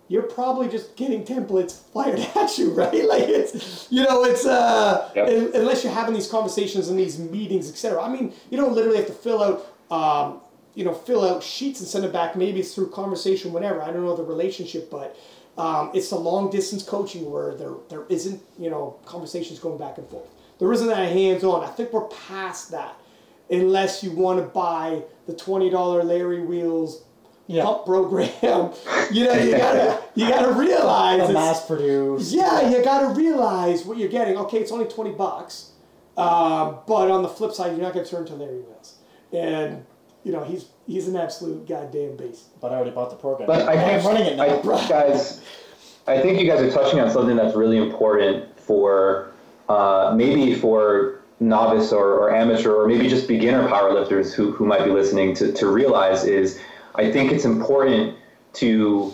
You're probably just getting templates fired at you, right? Like it's, you know, it's uh, Yep. un- unless you're having these conversations and these meetings, etc. I mean, you don't literally have to fill out, um, you know, fill out sheets and send it back. Maybe it's through conversation, whatever. I don't know the relationship, but um, it's the long distance coaching where there there isn't, you know, conversations going back and forth. There isn't that hands on. I think we're past that, unless you want to buy the twenty dollar Larry Wheels Yeah. pump program. you know, you gotta you gotta realize The it's- mass produced. yeah, you got to realize what you're getting. Okay, it's only twenty bucks, um, but on the flip side, you're not going to turn to Larry Wheels, and you know he's he's an absolute goddamn beast. But I already bought the program. But I I'm think, running it now. I, guys, I think you guys are touching on something that's really important for uh, maybe for novice or, or amateur or maybe just beginner powerlifters who, who might be listening to, to realize is I think it's important to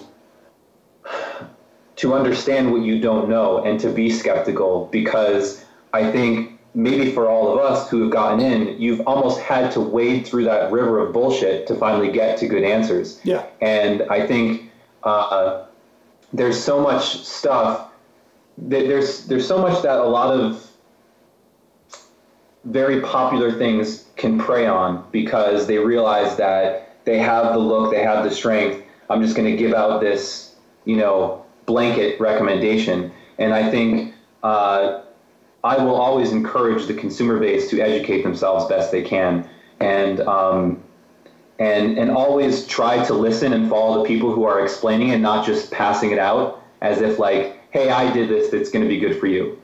to understand what you don't know and to be skeptical because I think maybe for all of us who have gotten in, you've almost had to wade through that river of bullshit to finally get to good answers. Yeah. And I think uh, there's so much stuff. that There's there's so much that a lot of very popular things can prey on because they realize that they have the look, they have the strength. I'm just going to give out this, you know, blanket recommendation. And I think uh, I will always encourage the consumer base to educate themselves best they can, and um, and and always try to listen and follow the people who are explaining and not just passing it out as if like, hey, I did this. That's going to be good for you.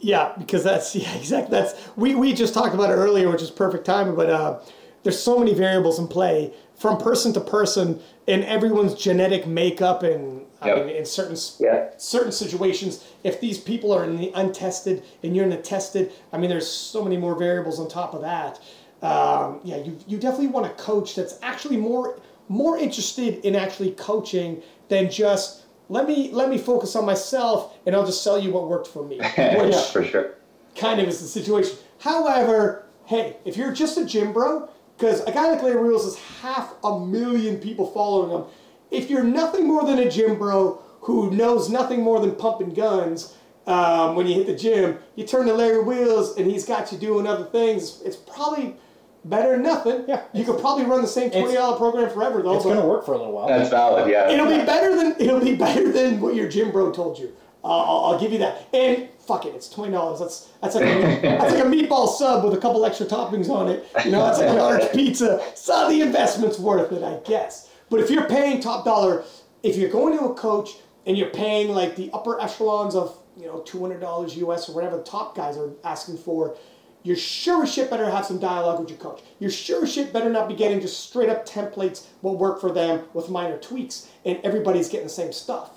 Yeah, because that's yeah exactly that's we we just talked about it earlier, which is perfect timing. But uh, there's so many variables in play from person to person and everyone's genetic makeup and I mean in certain Yeah. certain situations. If these people are in the untested and you're in the tested, I mean, there's so many more variables on top of that. Um, yeah, you, you definitely want a coach that's actually more more interested in actually coaching than just let me let me focus on myself and I'll just sell you what worked for me. Which for sure. kind of is the situation. However, hey, if you're just a gym bro, because a guy like Larry Wheels has half a million people following him. If you're nothing more than a gym bro who knows nothing more than pumping guns um, when you hit the gym, you turn to Larry Wheels and he's got you doing other things. It's probably better than nothing. Yeah. You could probably run the same twenty dollar program forever though. It's going to work for a little while. That's valid. Yeah. It'll be better than it'll be better than what your gym bro told you. Uh, I'll, I'll give you that. And fuck it, it's twenty dollars. That's that's like a, that's like a meatball sub with a couple extra toppings on it. You know, that's like a large pizza. So the investment's worth it, I guess. But if you're paying top dollar, if you're going to a coach and you're paying like the upper echelons of you know two hundred dollars US or whatever the top guys are asking for. You're sure as shit better have some dialogue with your coach. You're sure as shit better not be getting just straight up templates what work for them with minor tweaks, and everybody's getting the same stuff.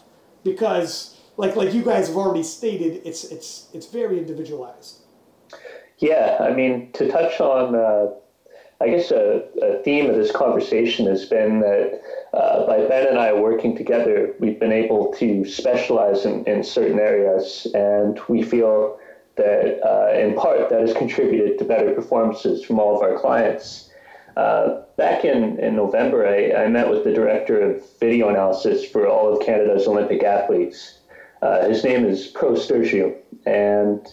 Because, like like you guys have already stated, it's it's it's very individualized. Yeah, I mean, to touch on, uh, I guess a, a theme of this conversation has been that uh, by Ben and I working together, we've been able to specialize in, in certain areas, and we feel that uh, in part that has contributed to better performances from all of our clients. Uh, back in, in November, I, I met with the director of video analysis for all of Canada's Olympic athletes. Uh, his name is Pro Stergiou, and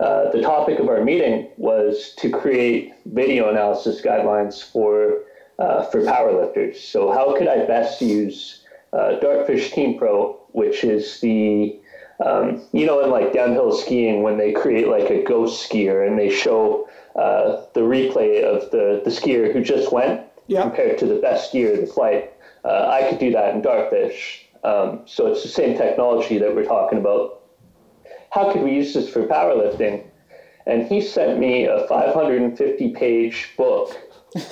uh, the topic of our meeting was to create video analysis guidelines for uh, for powerlifters. So, how could I best use uh, Dartfish Team Pro, which is the um, you know, in like downhill skiing, when they create like a ghost skier and they show uh, the replay of the, the skier who just went Yeah. compared to the best skier of the flight, uh, I could do that in Dartfish. Um, so it's the same technology that we're talking about. How could we use this for powerlifting? And he sent me a 550 page book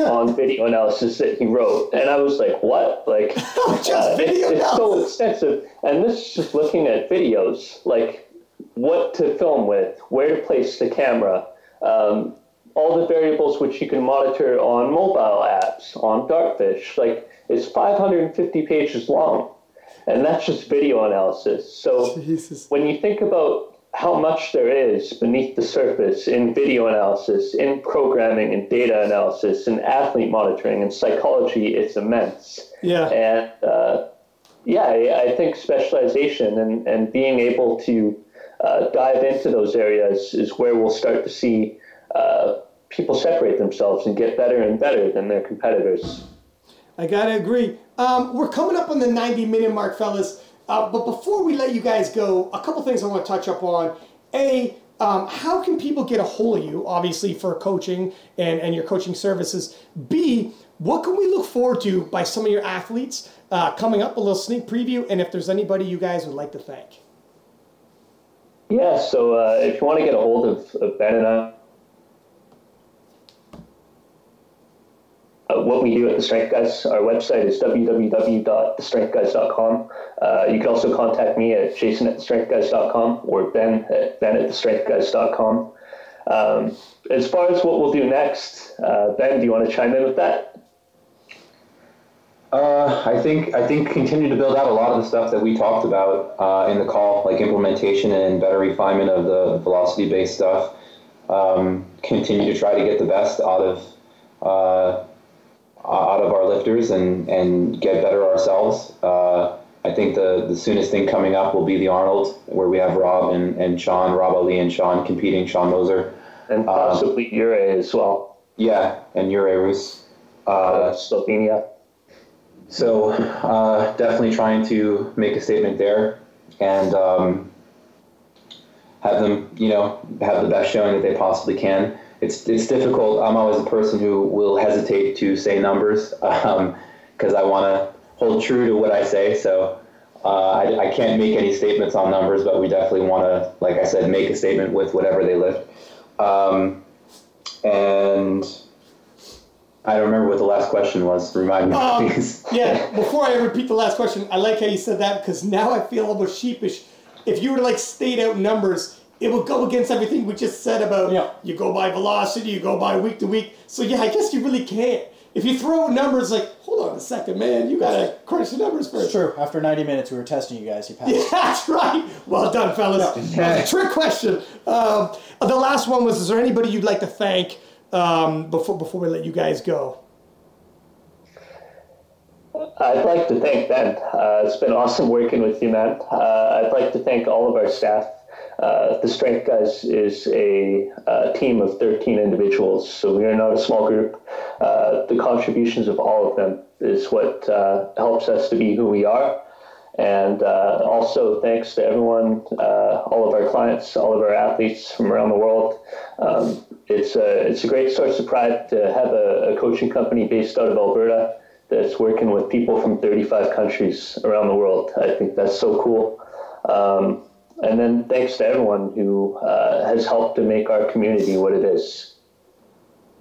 on video analysis that he wrote, and I was like, "What? Like, Just uh, video it's, it's so extensive." And this is just looking at videos, like what to film with, where to place the camera, um, all the variables which you can monitor on mobile apps, on Dartfish. Like, it's 550 pages long, and that's just video analysis. So Jesus. when you think about how much there is beneath the surface in video analysis, in programming and data analysis, in athlete monitoring and psychology, it's immense. Yeah. And uh, yeah, I, I think specialization and, and being able to uh, dive into those areas is where we'll start to see uh, people separate themselves and get better and better than their competitors. I gotta agree. Um, we're coming up on the 90 minute mark, fellas. Uh, but before we let you guys go, a couple things I want to touch up on. A, um, how can people get a hold of you, obviously, for coaching and, and your coaching services? B, what can we look forward to by some of your athletes uh, coming up, a little sneak preview, and if there's anybody you guys would like to thank? Yeah, so uh, if you want to get a hold of, of Ben and I, uh, what we do at the Strength Guys, our website is www.thestrengthguys.com. Uh, you can also contact me at jason at thestrengthguys.com or ben at ben at thestrengthguys.com. Um, as far as what we'll do next, uh, Ben, do you want to chime in with that? Uh, I think I think continue to build out a lot of the stuff that we talked about uh, in the call, like implementation and better refinement of the velocity-based stuff. Um, continue to try to get the best out of uh, out of our lifters and and get better ourselves. Uh, I think the the soonest thing coming up will be the Arnold, where we have Rob and, and Sean, Rob Ali and Sean competing, Sean Moser. And possibly Jure as well, Yeah, and Jure Rus. uh, Slovenia. So uh, definitely trying to make a statement there and um, have them, you know, have the best showing that they possibly can. It's it's difficult. I'm always a person who will hesitate to say numbers because I want to hold true to what I say. So uh, I, I can't make any statements on numbers, but we definitely want to, like I said, make a statement with whatever they lift. Um, and I don't remember what the last question was. Remind me, Um, please. yeah, before I repeat the last question, I like how you said that because now I feel almost sheepish. If you were to like state out numbers, it would go against everything we just said about Yeah. you go by velocity, you go by week to week. So yeah, I guess you really can't. If you throw numbers like, hold on a second, man, you gotta crunch the numbers first. True. After 90 minutes, we were testing you guys. You passed. Yeah, that's right. Well done, fellas. That was a trick question. Um, the last one was: Is there anybody you'd like to thank um, before before we let you guys go? I'd like to thank Ben. Uh, it's been awesome working with you, man. Uh, I'd like to thank all of our staff. Uh, the Strength Guys is a, uh team of 13 individuals, so we are not a small group. Uh, the contributions of all of them is what uh, helps us to be who we are. And uh, also, thanks to everyone, all of our clients, all of our athletes from around the world. Um, it's, a, it's a great source of pride to have a, a coaching company based out of Alberta that's working with people from 35 countries around the world. I think that's so cool. Um, and then thanks to everyone who uh, has helped to make our community what it is.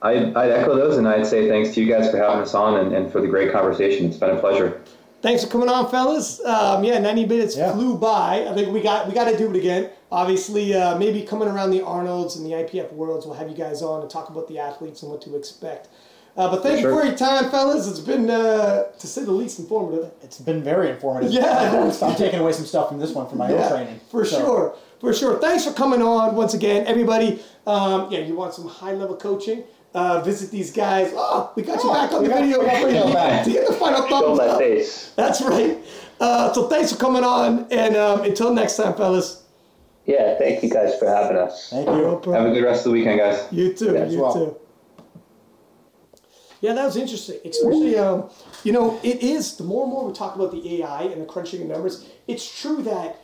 I'd, I'd echo those, and I'd say thanks to you guys for having us on and, and for the great conversation. It's been a pleasure. Thanks for coming on, fellas. Um, yeah, 90 minutes Yeah. flew by. I think we got we got to do it again. Obviously, uh, maybe coming around the Arnold's and the IPF Worlds, we'll have you guys on and talk about the athletes and what to expect. Uh, but thank you Sure. for your time, fellas. It's been, uh, to say the least, informative. It's been very informative. Yeah. I'm taking away some stuff from this one for my own training. For So, sure, for sure. Thanks for coming on once again, everybody. Um, yeah, you want some high level coaching? Uh, visit these guys. Oh, we got you Oh, back on we the got- video. we got video to get the final Show thumbs my up. face. That's right. Uh, so thanks for coming on, and um, until next time, fellas. Yeah, thank you guys for having us. Thank No you. Have a good rest of the weekend, guys. You too. Yeah, you well. too. Yeah, that was interesting. Especially, um, you know, it is the more and more we talk about the AI and the crunching of numbers. It's true that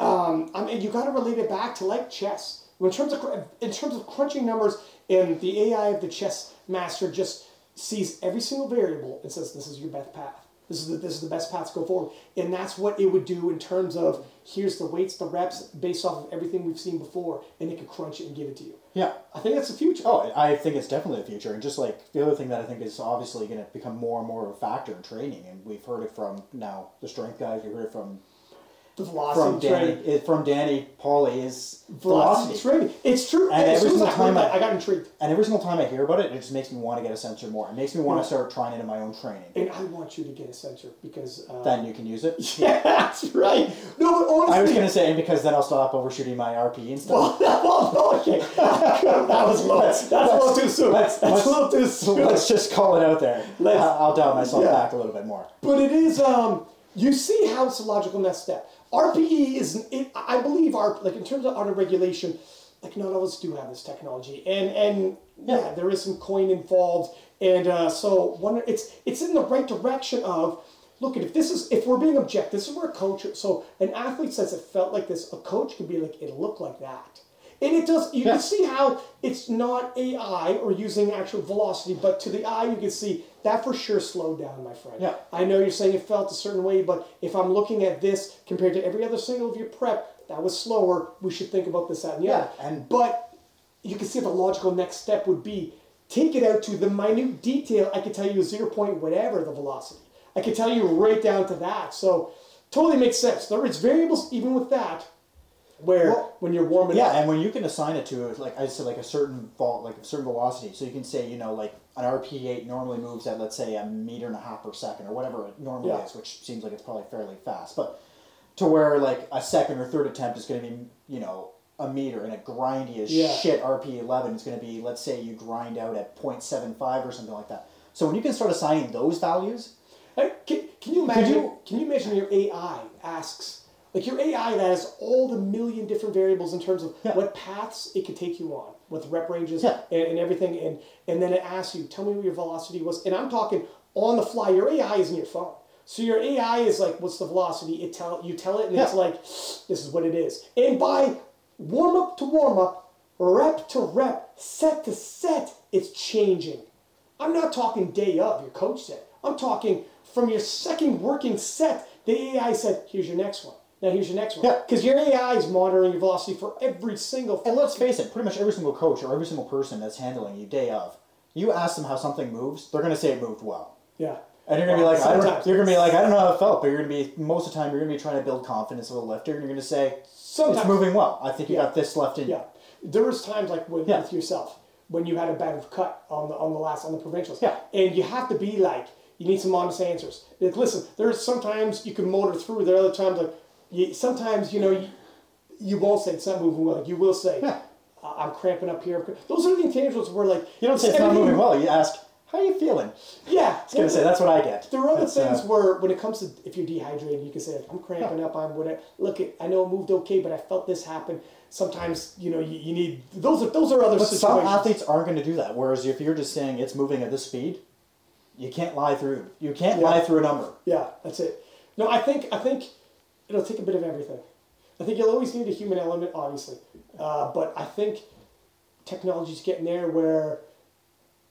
um, I mean you got to relate it back to like chess. In terms of in terms of crunching numbers, and the AI of the chess master just sees every single variable and says, "This is your best path. This is the, this is the best path to go forward, and that's what it would do in terms of here's the weights, the reps based off of everything we've seen before, and it could crunch it and give it to you. Yeah. I think it's the future. Oh, I think it's definitely the future. And just like the other thing that I think is obviously going to become more and more of a factor in training, and we've heard it from now the strength guys, we've heard it from the velocity from Danny, training. it, from Danny Pauly is Velocity, velocity. training. It's true. And as every I single time that, I- I got intrigued. And every single time I hear about it, it just makes me want to get a sensor more. It makes me want Yeah. to start trying it in my own training. And I want you to get a sensor because. Uh, Then you can use it. yeah, that's right. No, but honestly. I was going to say, and because then I'll stop overshooting my RP and stuff. Well, well, okay. that was low. That's, a little too soon. let's- that's a little too So soon. let's just call it out there. Let's- I'll I'll dial myself yeah. back a little bit more. But it is. Um, you see how it's a logical next step. RPE is. It, I believe our like in terms of auto regulation, like not all of us do have this technology, and and yeah, Yeah. there is some coin involved, and uh, so one it's it's in the right direction of. Look, at if this is if we're being objective, this is where a coach. So an athlete says it felt like this. A coach could be like it looked like that. And it does. You Yeah. can see how it's not AI or using actual velocity, but to the eye, you can see that for sure slowed down, my friend. Yeah. I know you're saying it felt a certain way, but if I'm looking at this compared to every other single of your prep, that was slower. We should think about this, that, and the Yeah, other. and- but you can see the logical next step would be take it out to the minute detail. I could tell you zero point whatever the velocity. I could tell you right down to that. So totally makes sense. There is variables even with that, where Well, when you're warming Yeah, up. and when you can assign it to like I said, like a certain fault, like a certain velocity, so you can say you know like an RPE eight normally moves at let's say a meter and a half per second or whatever it normally Yeah. is, which seems like it's probably fairly fast, but to where like a second or third attempt is going to be you know a meter and a grindy as Yeah. shit RPE eleven is going to be let's say you grind out at 0.75 or something like that. So when you can start assigning those values, Can, can you imagine? you- can you imagine your AI asks like your AI that has all the million different variables in terms of Yeah. what paths it could take you on with rep ranges Yeah. and, and everything, and and then it asks you, tell me what your velocity was, and I'm talking on the fly. Your AI is in your phone, so your AI is like, what's the velocity? It tell you tell it, and it's like, this is what it is. And by warm up to warm up, rep to rep, set to set, it's changing. I'm not talking day of, your coach said. I'm talking from your second working set, the AI said, here's your next one. Now here's your next one. Yeah. Because your AI is monitoring your velocity for every single And let's face it, pretty much every single coach or every single person that's handling you day of, you ask them how something moves, they're gonna say it moved well. Yeah. And you're gonna be like, I don't, sometimes. you're gonna be like, I don't know how it felt, but you're gonna be most of the time you're gonna be trying to build confidence of a lifter, and you're gonna say, Sometimes. it's moving well. I think you Yeah. got this left in. you." Yeah. There was times like with, Yeah. with yourself when you had a bad cut on the on the last on the provincials. Yeah. And you have to be like, you need some honest answers. Like, listen, there's sometimes you can motor through. There are other times like, you, sometimes you know you, you won't say it's not moving well. Like you will say, Yeah. "I- I'm cramping up here. Those are the intangibles where like You don't say it's not moving well. You ask, how are you feeling? Yeah. I was gonna say that's what I get. There are other That's, things uh, where, when it comes to if you're dehydrated, you can say, "I'm cramping up. I'm whatever." Look, it, I know it moved okay, but I felt this happen. Sometimes, you know, you, you need those are those are other But some athletes aren't going to do that. Whereas if you're just saying it's moving at this speed, you can't lie through. You can't Yeah. lie through a number. Yeah, that's it. No, I think I think it'll take a bit of everything. I think you'll always need a human element, obviously, uh, but I think technology's getting there where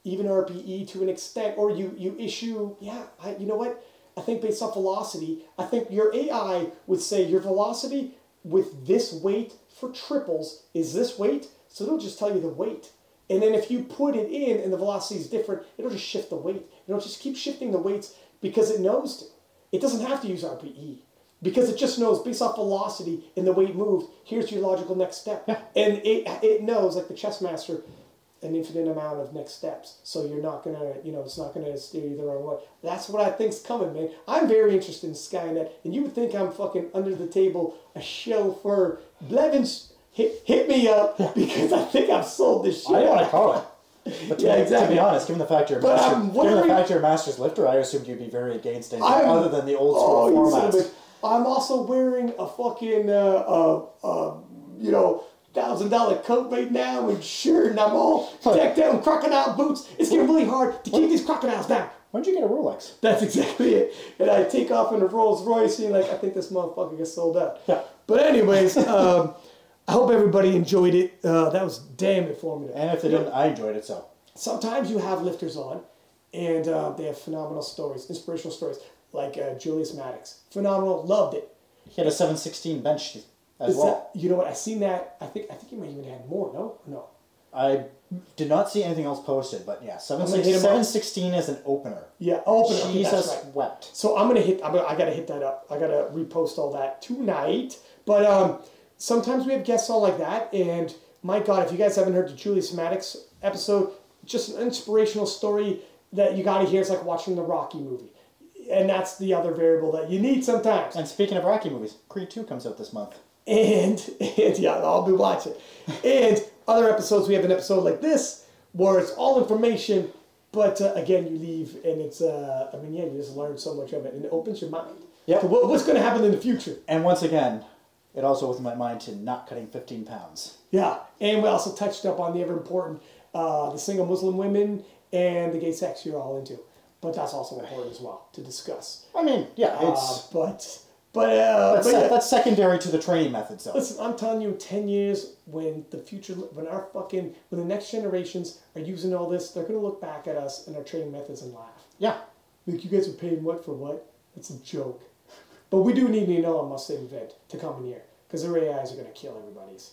even RPE to an extent, or you you issue, yeah, I, you know what? I think based off velocity, I think your AI would say your velocity with this weight for triples is this weight, so it'll just tell you the weight. And then if you put it in and the velocity is different, it'll just shift the weight. It'll just keep shifting the weights because it knows to. It doesn't have to use RPE because it just knows based off velocity and the way it moved. Here's your logical next step, and it it knows like the chess master an infinite amount of next steps. So you're not gonna, you know, it's not gonna steer you the wrong way. That's what I think's coming, man. I'm very interested in Skynet, and you would think I'm fucking under the table a show for Blevins. Hit, hit me up because I think I've sold this shit. I don't want to call it. But to, Yeah, be- exactly. to be honest, given the fact you're a master, given the fact you're a master's lifter, I assumed you'd be very against anything I'm- other than the old Oh, school of formats. I'm also wearing a fucking, uh, uh, uh, you know, thousand dollar coat right now and shirt, and I'm all decked out in crocodile boots. It's getting really hard to keep these crocodiles down. When'd you get a Rolex? That's exactly it. And I take off in a Rolls Royce, and like, I think this motherfucker gets sold out. Yeah. But anyways, um, I hope everybody enjoyed it. Uh, that was damn informative. And if they didn't, I enjoyed it. So Sometimes you have lifters on, and uh, they have phenomenal stories, inspirational stories. Like uh, Julius Maddox. Phenomenal, loved it. He had a 716 bench as Is well. that, you know what? I seen that. I think I think he might even had more. No, no. I did not see anything else posted, but yeah, gonna hit him up. 716 is an opener. Yeah, open. Okay, Jesus right. wept. So I'm gonna hit. I'm gonna, I gotta hit that up. I gotta repost all that tonight. But um, sometimes we have guests all like that, and my God, if you guys haven't heard the Julius Maddox episode, just an inspirational story that you gotta hear. It's like watching the Rocky movie, and that's the other variable that you need sometimes. And speaking of Rocky movies, Creed 2 comes out this month. And, and yeah, I'll be watching. And other episodes, we have an episode like this where it's all information, but uh, again, you leave and it's, uh, I mean, yeah, you just learn so much of it and it opens your mind. Yeah. what, what's going to happen in the future? And once again, it also opened my mind to not cutting 15 pounds. Yeah. And we also touched up on the ever important, uh, the single Muslim women and the gay sex you're all into. But that's also important as well to discuss. I mean, yeah, Uh, it's but, but, uh, that's, but yeah. that's secondary to the training methods, though. Listen, I'm telling you, ten years, when the future, when our fucking, when the next generations are using all this, they're gonna look back at us and our training methods and laugh. Yeah, Like you guys are paying what for what? It's a joke. But we do need an Elon Musk event to come in here because their AIs are gonna kill everybody's,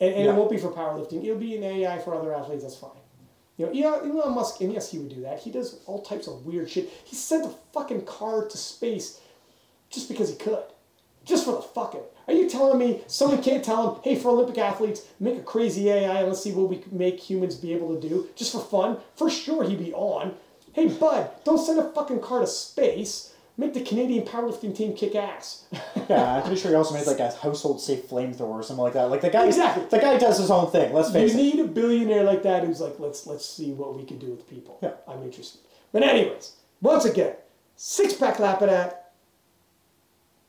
and, and Yeah. it won't be for powerlifting. It'll be an AI for other athletes. That's fine. You know, Elon Musk, and yes, he would do that. He does all types of weird shit. He sent a fucking car to space just because he could. Just for the fuck it. Are you telling me someone can't tell him, hey, for Olympic athletes, make a crazy AI and let's see what we make humans be able to do just for fun? For sure he'd be on. Hey, bud, don't send a fucking car to space. Make the Canadian powerlifting team kick ass. yeah. I'm pretty sure he also made like a household safe flamethrower or something like that. Like the guy, Exactly. the guy does his own thing. Let's You face it. You need a billionaire like that who's like, let's let's see what we can do with people. Yeah. I'm interested. But anyways, once again, six pack lapping at.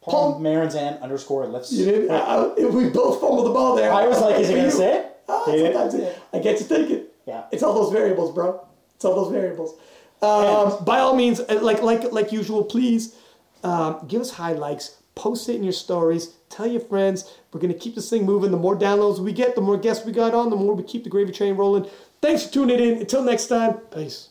Paul Maranzan underscore lifts. You didn't, I, I- uh, uh, we both fumbled the ball there. I was like, is he gonna say it? Ah, Did. sometimes it- I get you thinking. Yeah. It's all those variables, bro. It's all those variables. Um, by all means, uh, like like like usual, please um, give us high likes, post it in your stories, tell your friends. We're gonna keep this thing moving. The more downloads we get, the more guests we got on, the more we keep the gravy train rolling. Thanks for tuning in. Until next time, peace.